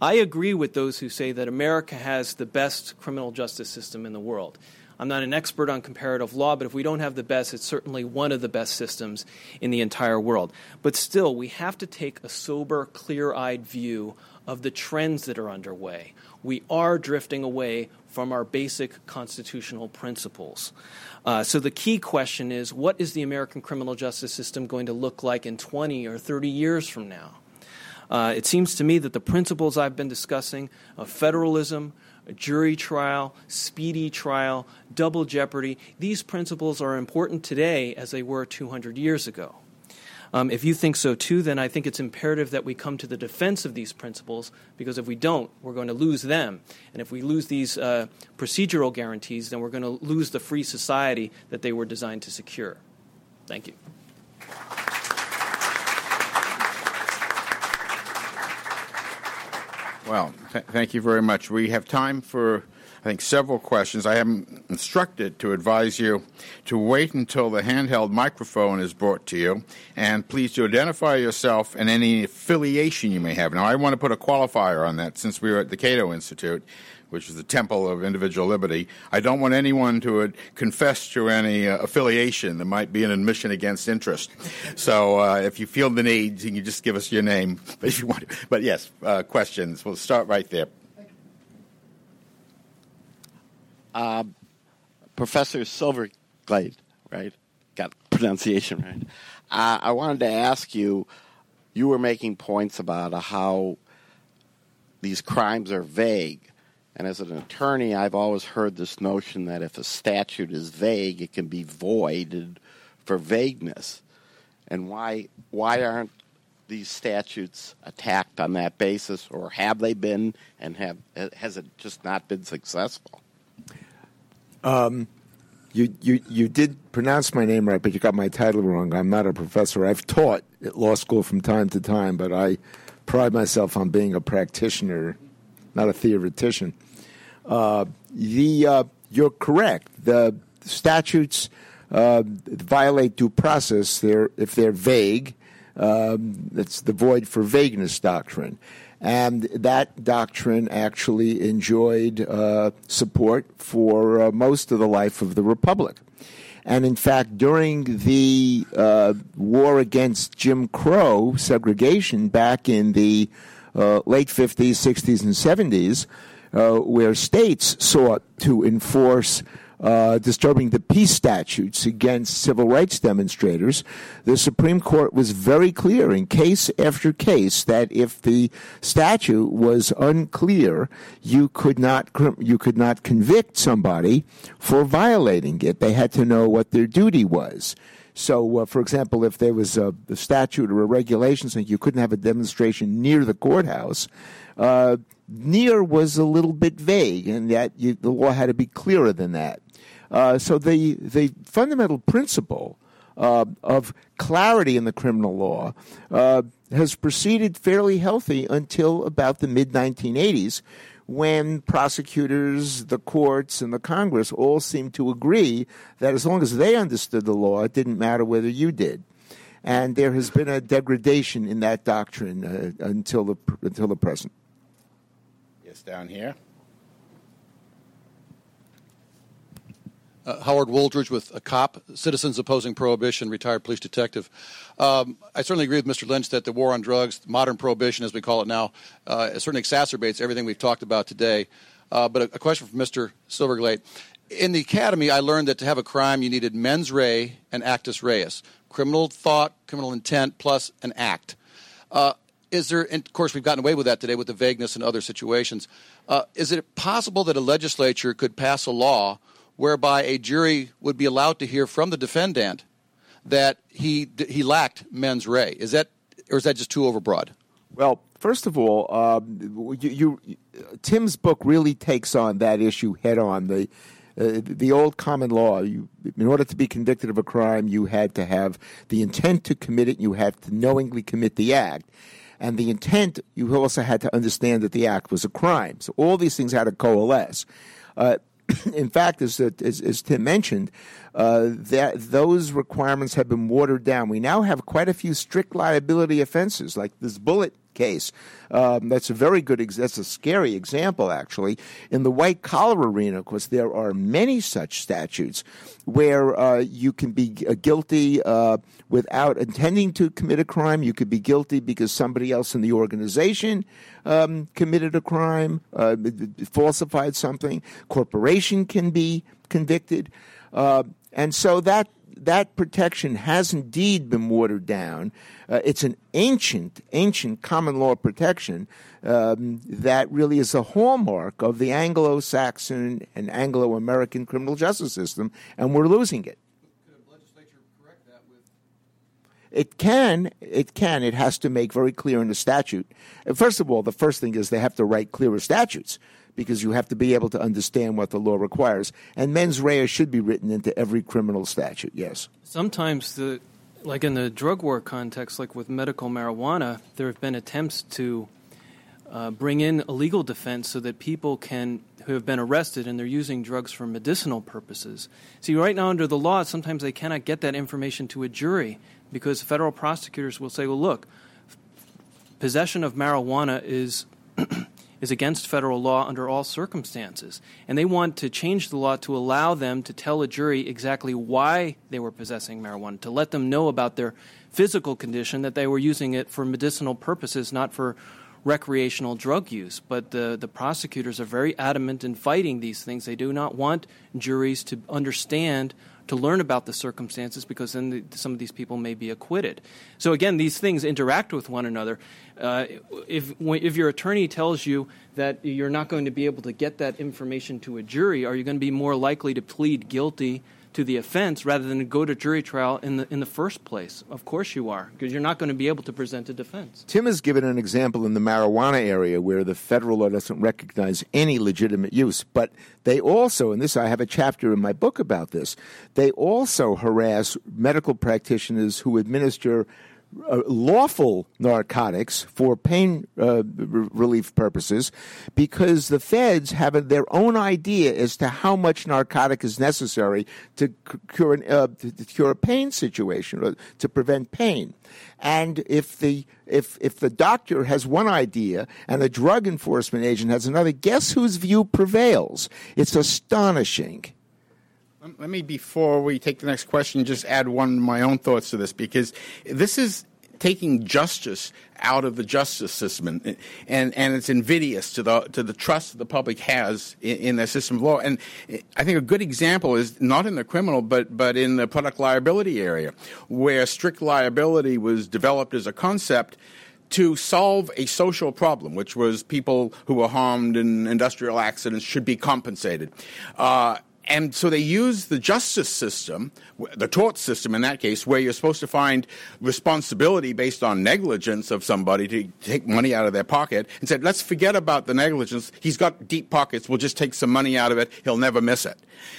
I agree with those who say that America has the best criminal justice system in the world. I'm not an expert on comparative law, but if we don't have the best, it's certainly one of the best systems in the entire world. But still, we have to take a sober, clear eyed view of the trends that are underway. We are drifting away from our basic constitutional principles. Uh, so the key question is what is the American criminal justice system going to look like in 20 or 30 years from now? Uh, it seems to me that the principles I've been discussing of federalism, a jury trial, speedy trial, double jeopardy. These principles are important today as they were 200 years ago. Um, if you think so too, then I think it's imperative that we come to the defense of these principles because if we don't, we're going to lose them. And if we lose these uh, procedural guarantees, then we're going to lose the free society that they were designed to secure. Thank you. Well, th- thank you very much. We have time for, I think, several questions. I am instructed to advise you to wait until the handheld microphone is brought to you, and please to identify yourself and any affiliation you may have. Now, I want to put a qualifier on that since we are at the Cato Institute which is the temple of individual liberty. I don't want anyone to confess to any uh, affiliation that might be an admission against interest. So uh, if you feel the need, you can just give us your name if you want. But yes, uh, questions. We'll start right there. Uh, Professor Silverglate, right? Got pronunciation right. Uh, I wanted to ask you. You were making points about how these crimes are vague and as an attorney, I've always heard this notion that if a statute is vague, it can be voided for vagueness. And why why aren't these statutes attacked on that basis, or have they been, and have has it just not been successful? Um, you, you, you did pronounce my name right, but you got my title wrong. I'm not a professor. I've taught at law school from time to time, but I pride myself on being a practitioner, not a theoretician. Uh, the uh, you're correct. The statutes uh, violate due process. They're, if they're vague, um, it's the void for vagueness doctrine. And that doctrine actually enjoyed uh, support for uh, most of the life of the Republic. And in fact, during the uh, war against Jim Crow segregation back in the late 50s, 60s, and 70s, uh, where states sought to enforce uh, disturbing the peace statutes against civil rights demonstrators, the Supreme Court was very clear in case after case that if the statute was unclear, you could not you could not convict somebody for violating it. They had to know what their duty was. So, uh, for example, if there was a, a, statute or a regulation saying you couldn't have a demonstration near the courthouse, uh, near was a little bit vague, and that you, the law had to be clearer than that. Uh, so the the fundamental principle uh, of clarity in the criminal law uh, has proceeded fairly healthy until about the mid 1980s, when prosecutors, the courts, and the Congress all seemed to agree that as long as they understood the law, it didn't matter whether you did. And there has been a degradation in that doctrine uh, until the until the present. Yes, down here. Uh, Howard Wooldridge with a cop, Citizens Opposing Prohibition, retired police detective. Um, I certainly agree with Mr. Lynch that the war on drugs, modern prohibition as we call it now, uh, certainly exacerbates everything we've talked about today. Uh, but a, a, question from Mr. Silverglate. In the academy, I learned that to have a crime, you needed mens rea and actus reus criminal thought, criminal intent, plus an act. Uh, is there, of course, we've gotten away with that today with the vagueness in other situations. Uh, is it possible that a legislature could pass a law whereby a jury would be allowed to hear from the defendant that he he lacked mens rea. Is that or is that just too overbroad? Well, first of all, um, you, you, Tim's book really takes on that issue head on. The uh, the old common law, you, in order to be convicted of a crime, you had to have the intent to commit it. You had to knowingly commit the act. And the intent, you also had to understand that the act was a crime. So all these things had to coalesce. Uh, in fact, as, as, as Tim mentioned, uh, that those requirements have been watered down. We now have quite a few strict liability offenses, like this bullet case. Um, that's a very good. Ex- that's a scary example, actually. In the white collar arena, of course, there are many such statutes where uh, you can be guilty uh, without intending to commit a crime. You could be guilty because somebody else in the organization um, committed a crime, uh, falsified something. Corporation can be convicted, uh, and so that that protection has indeed been watered down. Uh, it's an ancient, ancient common law protection um, that really is a hallmark of the Anglo Saxon and Anglo American criminal justice system, and we're losing it. Could a legislature correct that It can, it can. It has to make very clear in the statute. First of all, the first thing is they have to write clearer statutes because you have to be able to understand what the law requires. And mens rea should be written into every criminal statute, yes. Sometimes, the, like in the drug war context, like with medical marijuana, there have been attempts to uh, bring in a legal defense so that people can who have been arrested and they're using drugs for medicinal purposes. See, right now under the law, sometimes they cannot get that information to a jury because federal prosecutors will say, "Well, look, possession of marijuana is is against federal law under all circumstances. And they want to change the law to allow them to tell a jury exactly why they were possessing marijuana, to let them know about their physical condition, that they were using it for medicinal purposes, not for recreational drug use. But the, the prosecutors are very adamant in fighting these things. They do not want juries to understand to learn about the circumstances because then the, some of these people may be acquitted. So again, these things interact with one another. Uh, if if your attorney tells you that you're not going to be able to get that information to a jury, are you going to be more likely to plead guilty? To the offense rather than go to jury trial in the in the first place. Of course you are, because you're not going to be able to present a defense. Tim has given an example in the marijuana area where the federal law doesn't recognize any legitimate use, but they also, and this I have a chapter in my book about this, they also harass medical practitioners who administer uh, lawful narcotics for pain uh, relief purposes because the feds have their own idea as to how much narcotic is necessary to cure, an, uh, to cure a pain situation or to prevent pain. And if the if if the doctor has one idea and the drug enforcement agent has another, guess whose view prevails? It's astonishing. Let me, before we take the next question, just add one of my own thoughts to this because this is taking justice out of the justice system, and and, and it's invidious to the to the trust the public has in, in the system of law. And I think a good example is not in the criminal, but but in the product liability area, where strict liability was developed as a concept to solve a social problem, which was people who were harmed in industrial accidents should be compensated. Uh, and so they use the justice system, the tort system in that case, where you're supposed to find responsibility based on negligence of somebody to take money out of their pocket, and said, let's forget about the negligence. He's got deep pockets. We'll just take some money out of it. He'll never miss it.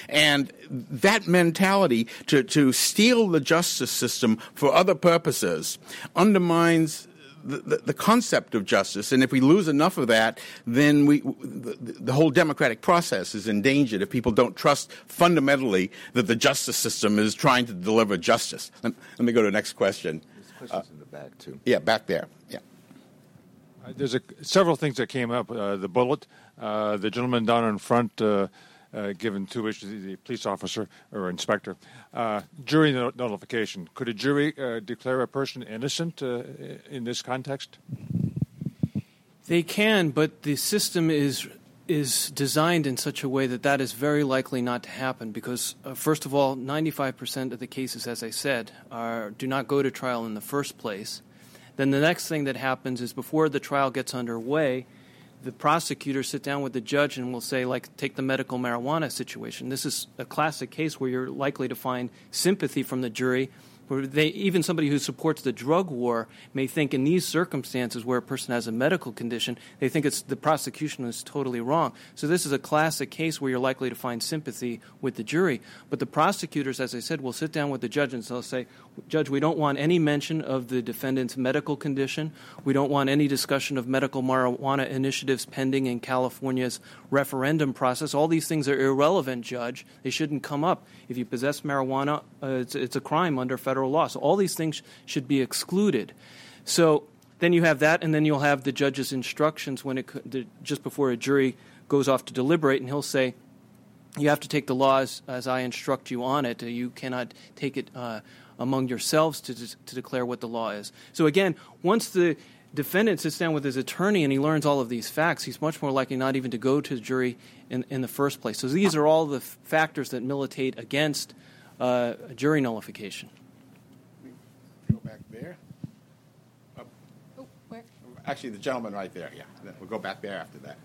And that mentality to, to steal the justice system for other purposes undermines the, the, concept of justice, and if we lose enough of that, then we, the, the, whole democratic process is endangered if people don't trust fundamentally that the justice system is trying to deliver justice. Let, let me go to the next question. There's questions uh, in the back, too. Yeah, back there. Yeah. Uh, there's a, several things that came up. Uh, the bullet, uh, the gentleman down in front uh, given to which the police officer or inspector. Uh, jury nullification. Could a jury uh, declare a person innocent uh, in this context? They can, but the system is is designed in such a way that that is very likely not to happen because, uh, first of all, 95% of the cases, as I said, are, do not go to trial in the first place. Then the next thing that happens is before the trial gets underway, the prosecutor sit down with the judge and will say, like, take the medical marijuana situation. This is a classic case where you're likely to find sympathy from the jury they, even somebody who supports the drug war may think in these circumstances where a person has a medical condition, they think it's the prosecution is totally wrong. So this is a classic case where you're likely to find sympathy with the jury. But the prosecutors, as I said, will sit down with the judge and they'll say, Judge, we don't want any mention of the defendant's medical condition. We don't want any discussion of medical marijuana initiatives pending in California's referendum process. All these things are irrelevant, Judge. They shouldn't come up. If you possess marijuana, uh, it's, it's a crime under federal law. So all these things should be excluded. So then you have that, and then you'll have the judge's instructions when it the, just before a jury goes off to deliberate, and he'll say, "You have to take the laws as I instruct you on it. You cannot take it uh, among yourselves to to declare what the law is." So again, once the defendant sits down with his attorney and he learns all of these facts, he's much more likely not even to go to the jury in, in the first place. So these are all the f- factors that militate against uh, jury nullification. Go back there. Oh, where? Actually, the gentleman right there. Yeah, we'll go back there after that.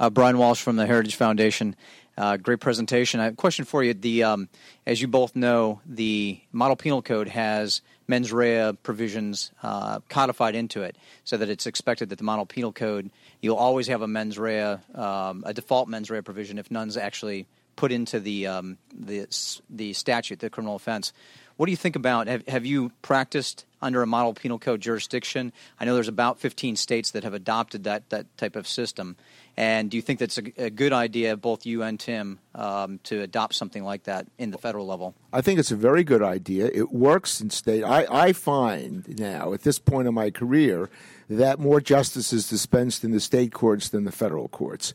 Uh, Brian Walsh from the Heritage Foundation. Uh, great presentation. I have a question for you. The, um, as you both know, the Model Penal Code has mens rea provisions uh, codified into it, so that it's expected that the Model Penal Code you'll always have a mens rea, um, a default mens rea provision if none's actually put into the um, the the statute, the criminal offense. What do you think about? Have, have you practiced under a model penal code jurisdiction? I know there's about 15 states that have adopted that that type of system. And do you think that's a, a good idea, both you and Tim, um, to adopt something like that in the federal level? I think it's a very good idea. It works in state. I, I find now, at this point in my career, that more justice is dispensed in the state courts than the federal courts.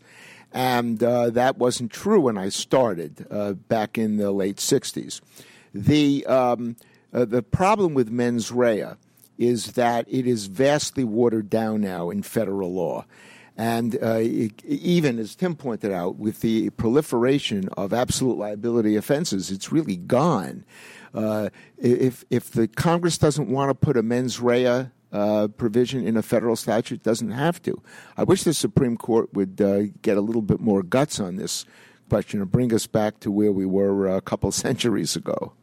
And uh, that wasn't true when I started uh, back in the late 60s. The, um, uh, the problem with mens rea is that it is vastly watered down now in federal law. And uh, even as Tim pointed out, with the proliferation of absolute liability offenses, it's really gone. Uh, if if the Congress doesn't want to put a mens rea uh, provision in a federal statute, doesn't have to. I wish the Supreme Court would uh, get a little bit more guts on this question and bring us back to where we were a couple centuries ago.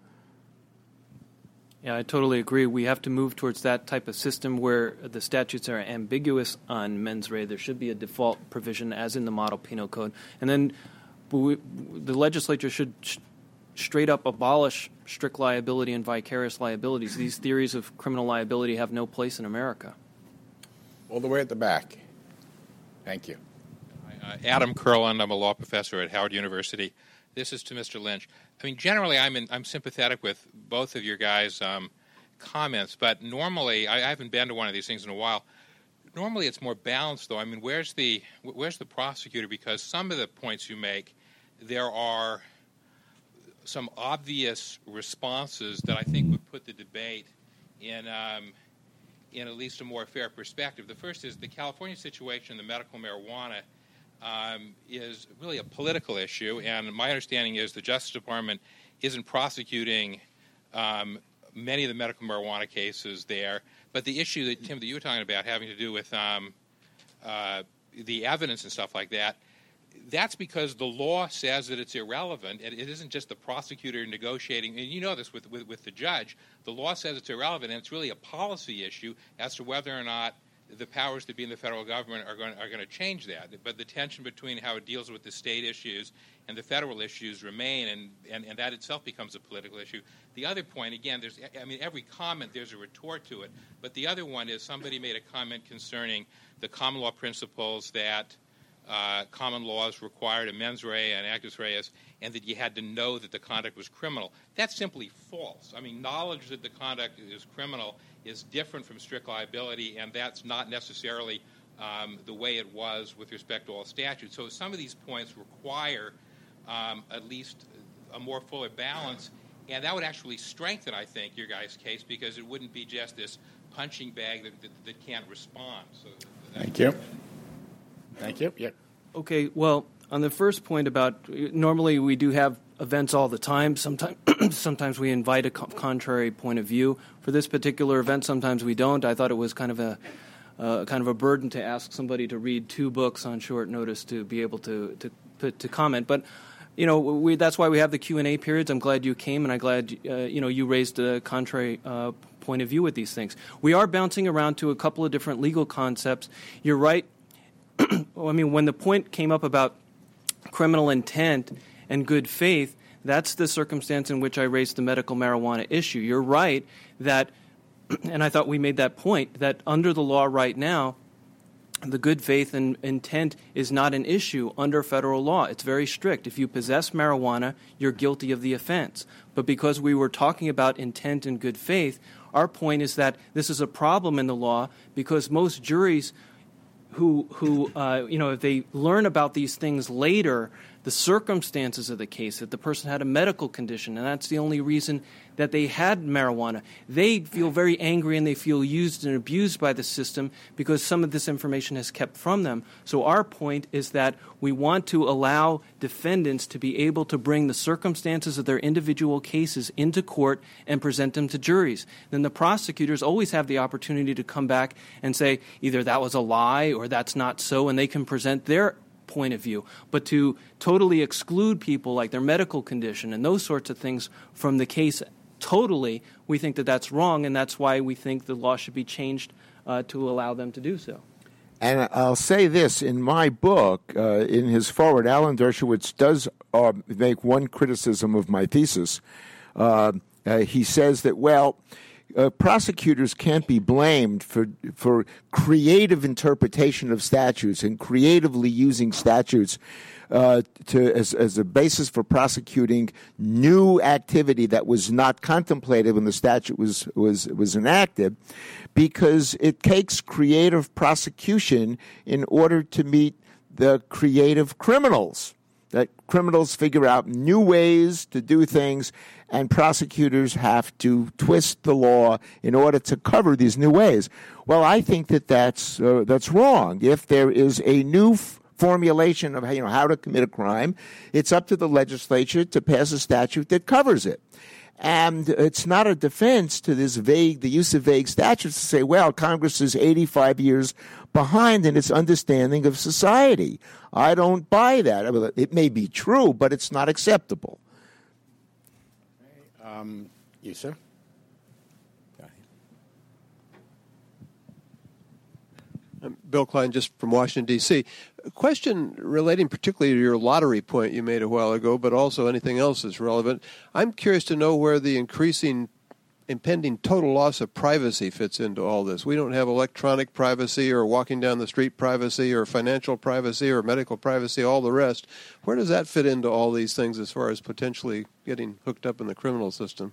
Yeah, I totally agree. We have to move towards that type of system where the statutes are ambiguous on mens rea. There should be a default provision, as in the Model Penal Code, and then we, the legislature should sh- straight up abolish strict liability and vicarious liabilities. These theories of criminal liability have no place in America. All the way at the back. Thank you. Uh, Adam Kurland, I'm a law professor at Howard University. This is to Mr. Lynch. I mean, generally, I'm in, I'm sympathetic with both of your guys' um, comments, but normally, I, I, haven't been to one of these things in a while. Normally, it's more balanced, though. I mean, where's the where's the prosecutor? Because some of the points you make, there are some obvious responses that I think would put the debate in um, in at least a more fair perspective. The first is the California situation, the medical marijuana, um, is really a political issue, and my understanding is the Justice Department isn't prosecuting um, many of the medical marijuana cases there. But the issue that Tim that you were talking about, having to do with um, uh, the evidence and stuff like that, that's because the law says that it's irrelevant. And it isn't just the prosecutor negotiating. And you know this with, with, with the judge. The law says it's irrelevant, and it's really a policy issue as to whether or not the powers that be in the federal government are going, are going to change that. But the tension between how it deals with the state issues and the federal issues remain, and, and, and that itself becomes a political issue. The other point, again, there's, I mean, every comment, there's a retort to it. But the other one is somebody made a comment concerning the common law principles that uh, common laws required a mens rea and actus reus, and that you had to know that the conduct was criminal. That's simply false. I mean, knowledge that the conduct is criminal is different from strict liability, and that's not necessarily um, the way it was with respect to all statutes. So some of these points require um, at least a more fuller balance, and that would actually strengthen, I think, your guys' case because it wouldn't be just this punching bag that, that, that can't respond. So Thank you. Thank you. Yep. Okay, well, on the first point about normally we do have events all the time. Sometimes, sometimes we invite a contrary point of view. For this particular event, sometimes we don't. I thought it was kind of a uh, kind of a burden to ask somebody to read two books on short notice to be able to to, to comment. But you know, we, that's why we have the Q and A periods. I'm glad you came, and I'm glad uh, you know you raised a contrary uh, point of view with these things. We are bouncing around to a couple of different legal concepts. You're right. I mean, when the point came up about criminal intent and good faith, that's the circumstance in which I raised the medical marijuana issue. You're right that, and I thought we made that point, that under the law right now, the good faith and intent is not an issue under federal law. It's very strict. If you possess marijuana, you're guilty of the offense. But because we were talking about intent and good faith, our point is that this is a problem in the law because most juries who, who uh, you know, if they learn about these things later, the circumstances of the case, that the person had a medical condition, and that's the only reason that they had marijuana. They feel very angry and they feel used and abused by the system because some of this information is kept from them. So, our point is that we want to allow defendants to be able to bring the circumstances of their individual cases into court and present them to juries. Then the prosecutors always have the opportunity to come back and say either that was a lie or that's not so, and they can present their point of view. But to totally exclude people like their medical condition and those sorts of things from the case totally, we think that that's wrong, and that's why we think the law should be changed uh, to allow them to do so. And I'll say this in my book, uh, in his foreword, Alan Dershowitz does uh, make one criticism of my thesis. Uh, uh, he says that, well, uh, prosecutors can't be blamed for for creative interpretation of statutes and creatively using statutes uh, to as, as a basis for prosecuting new activity that was not contemplated when the statute was was was enacted, because it takes creative prosecution in order to meet the creative criminals. That criminals figure out new ways to do things and prosecutors have to twist the law in order to cover these new ways. Well, I think that that's uh, that's wrong. If there is a new f- formulation of you know how to commit a crime, it's up to the legislature to pass a statute that covers it. And it's not a defense to this vague, the use of vague statutes to say, well, Congress is 85 years behind in its understanding of society. I don't buy that. It may be true, but it's not acceptable. Um, you, sir? I'm Bill Klein, just from Washington, D.C. A question relating particularly to your lottery point you made a while ago, but also anything else that's relevant. I'm curious to know where the increasing impending total loss of privacy fits into all this. We don't have electronic privacy or walking down the street privacy or financial privacy or medical privacy, all the rest. Where does that fit into all these things as far as potentially getting hooked up in the criminal system?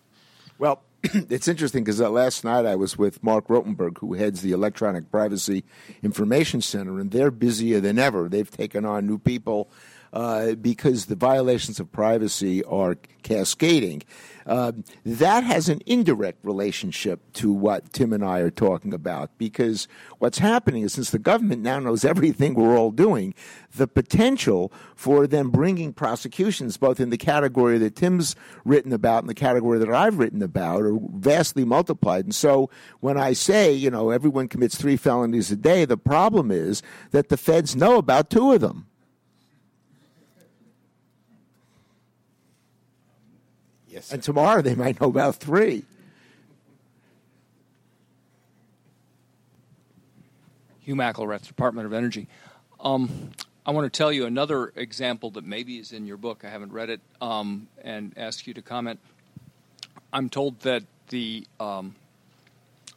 Well, it's interesting because uh, last night I was with Mark Rotenberg, who heads the Electronic Privacy Information Center, and they're busier than ever. They've taken on new people uh, because the violations of privacy are cascading. Uh, that has an indirect relationship to what Tim and I are talking about because what's happening is since the government now knows everything we're all doing, the potential for them bringing prosecutions, both in the category that Tim's written about and the category that I've written about, are vastly multiplied. And so when I say, you know, everyone commits three felonies a day, the problem is that the feds know about two of them. Yes. And tomorrow they might know about three. Hugh McElrath, Department of Energy. Um, I want to tell you another example that maybe is in your book. I haven't read it, um, and ask you to comment. I'm told that the um,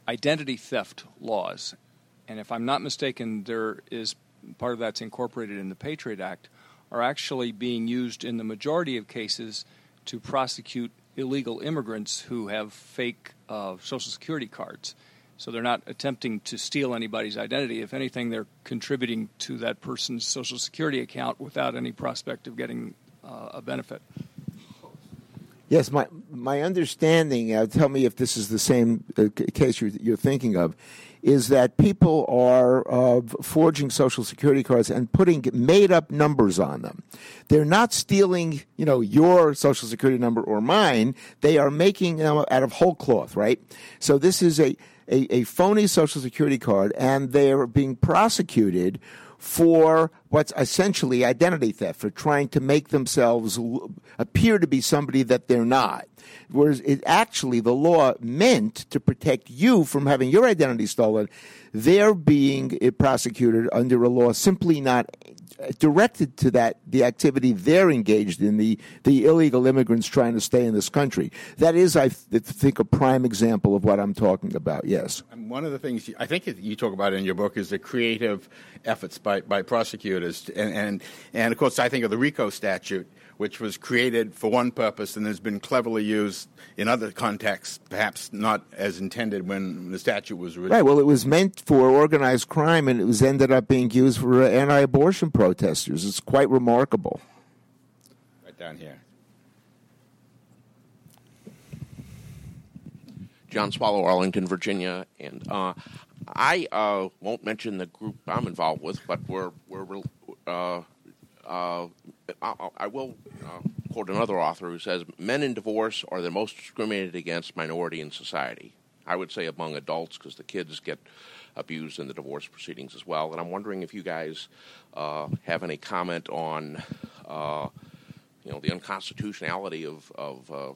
identity theft laws, and if I'm not mistaken, there is part of that's incorporated in the Patriot Act, are actually being used in the majority of cases to prosecute illegal immigrants who have fake uh, Social Security cards. So they're not attempting to steal anybody's identity. If anything, they're contributing to that person's Social Security account without any prospect of getting uh, a benefit. Yes, my my understanding. Uh, tell me if this is the same uh, case you're, you're, thinking of. Is that people are uh, forging social security cards and putting made up numbers on them? They're not stealing, you know, your social security number or mine. They are making them out of whole cloth, right? So this is a a, a phony social security card, and they're being prosecuted for what's essentially identity theft, for trying to make themselves appear to be somebody that they're not. Whereas it actually, the law meant to protect you from having your identity stolen. They're being eh, prosecuted under a law simply not directed to that the activity they're engaged in the the illegal immigrants trying to stay in this country. That is i th- think a prime example of what i'm talking about yes. And one of the things you, i think you talk about in your book is the creative efforts by, by prosecutors. And, and and of course i think of the rico statute which was created for one purpose and has been cleverly used in other contexts, perhaps not as intended when the statute was written. Right. Well, it was meant for organized crime, and it was ended up being used for anti-abortion protesters. It's quite remarkable. Right down here. John Swallow, Arlington, Virginia, and uh, I uh, won't mention the group I'm involved with, but we're we're uh, uh, I, I, will uh, quote another author who says, Men in divorce are the most discriminated against minority in society. I would say among adults because the kids get abused in the divorce proceedings as well. And I'm wondering if you guys uh, have any comment on, uh, you know, the unconstitutionality of, of uh,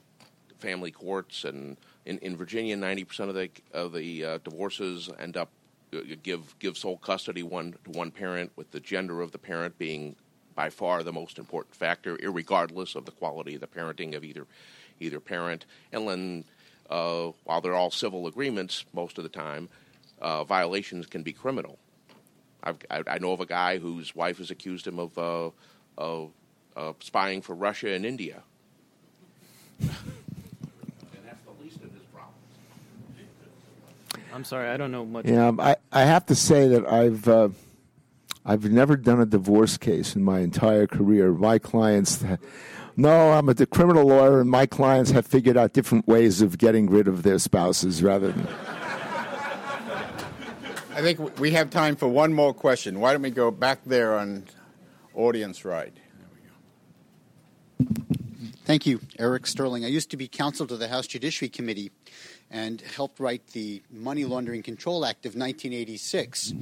family courts. And in, in Virginia, 90% of the, of the uh, divorces end up give give sole custody one to one parent, with the gender of the parent being by far the most important factor, regardless of the quality of the parenting of either either parent. And then, uh, while they're all civil agreements, most of the time, uh, violations can be criminal. I've, i I, know of a guy whose wife has accused him of, uh, of spying for Russia and India. and that's the least of his problems. I'm sorry, I don't know much. Yeah, I, I have to say that I've uh, I've never done a divorce case in my entire career. My clients, no, I'm a criminal lawyer, and my clients have figured out different ways of getting rid of their spouses rather than. I think we have time for one more question. Why don't we go back there on audience right? Thank you, Eric Sterling. I used to be counsel to the House Judiciary Committee and helped write the Money Laundering Control Act of 1986.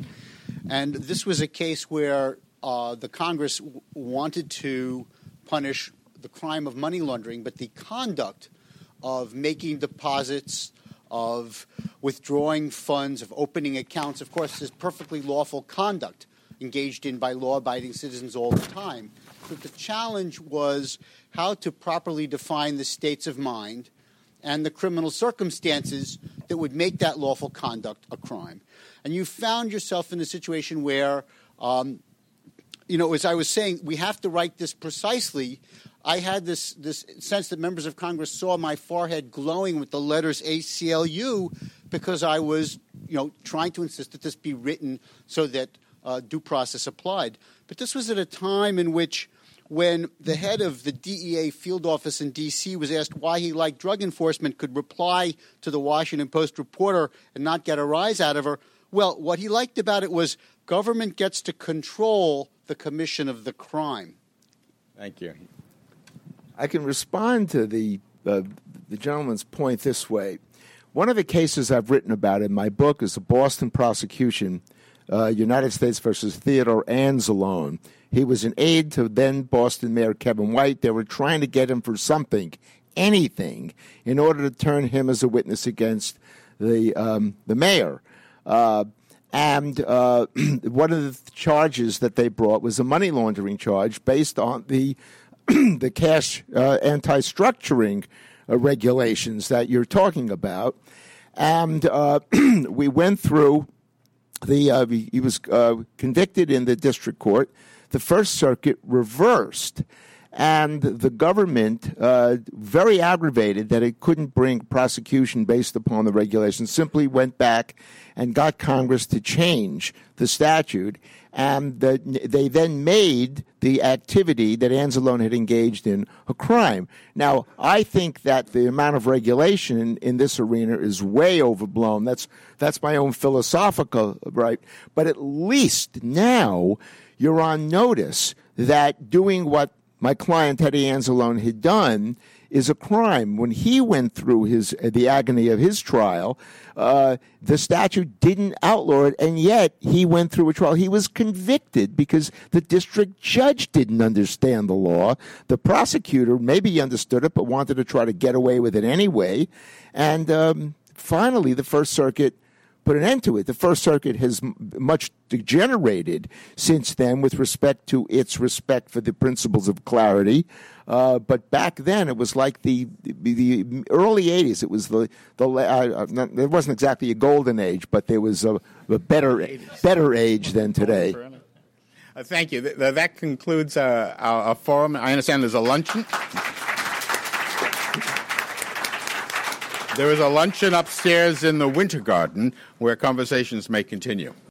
And this was a case where uh, the Congress w- wanted to punish the crime of money laundering, but the conduct of making deposits, of withdrawing funds, of opening accounts, of course, is perfectly lawful conduct engaged in by law abiding citizens all the time. But the challenge was how to properly define the states of mind and the criminal circumstances that would make that lawful conduct a crime and you found yourself in a situation where, um, you know, as I was saying, we have to write this precisely. I had this this sense that members of Congress saw my forehead glowing with the letters ACLU because I was, you know, trying to insist that this be written so that uh, due process applied. But this was at a time in which when the head of the DEA field office in D.C. was asked why he liked drug enforcement, could reply to the Washington Post reporter and not get a rise out of her. Well, what he liked about it was government gets to control the commission of the crime. Thank you. I can respond to the uh, the gentleman's point this way. One of the cases I've written about in my book is the Boston prosecution, uh, United States versus Theodore Anzalone. He was an aide to then Boston Mayor Kevin White. They were trying to get him for something, anything, in order to turn him as a witness against the um, the mayor. Uh, and uh, one of the charges that they brought was a money laundering charge based on the the cash uh, anti-structuring uh, regulations that you're talking about. And we went through the he was convicted in the district court. The First Circuit reversed and the government, uh, very aggravated that it couldn't bring prosecution based upon the regulation simply went back and got Congress to change the statute. And the, they then made the activity that Anzalone had engaged in a crime. Now, I think that the amount of regulation in, this arena is way overblown. That's that's my own philosophical right. But at least now you're on notice that doing what my client Teddy Anzalone had done is a crime. When he went through his the agony of his trial, uh, the statute didn't outlaw it, and yet he went through a trial. He was convicted because the district judge didn't understand the law. The prosecutor maybe understood it, but wanted to try to get away with it anyway. And um, finally, the First Circuit put an end to it. The First Circuit has much degenerated since then with respect to its respect for the principles of clarity. Uh, but back then, it was like the the, early '80s. It was the the uh, not, it wasn't exactly a golden age, but there was a, a better better age than today. Uh, thank you. Th- that concludes uh, our, our forum. I understand there's a luncheon. There is a luncheon upstairs in the Winter Garden where conversations may continue.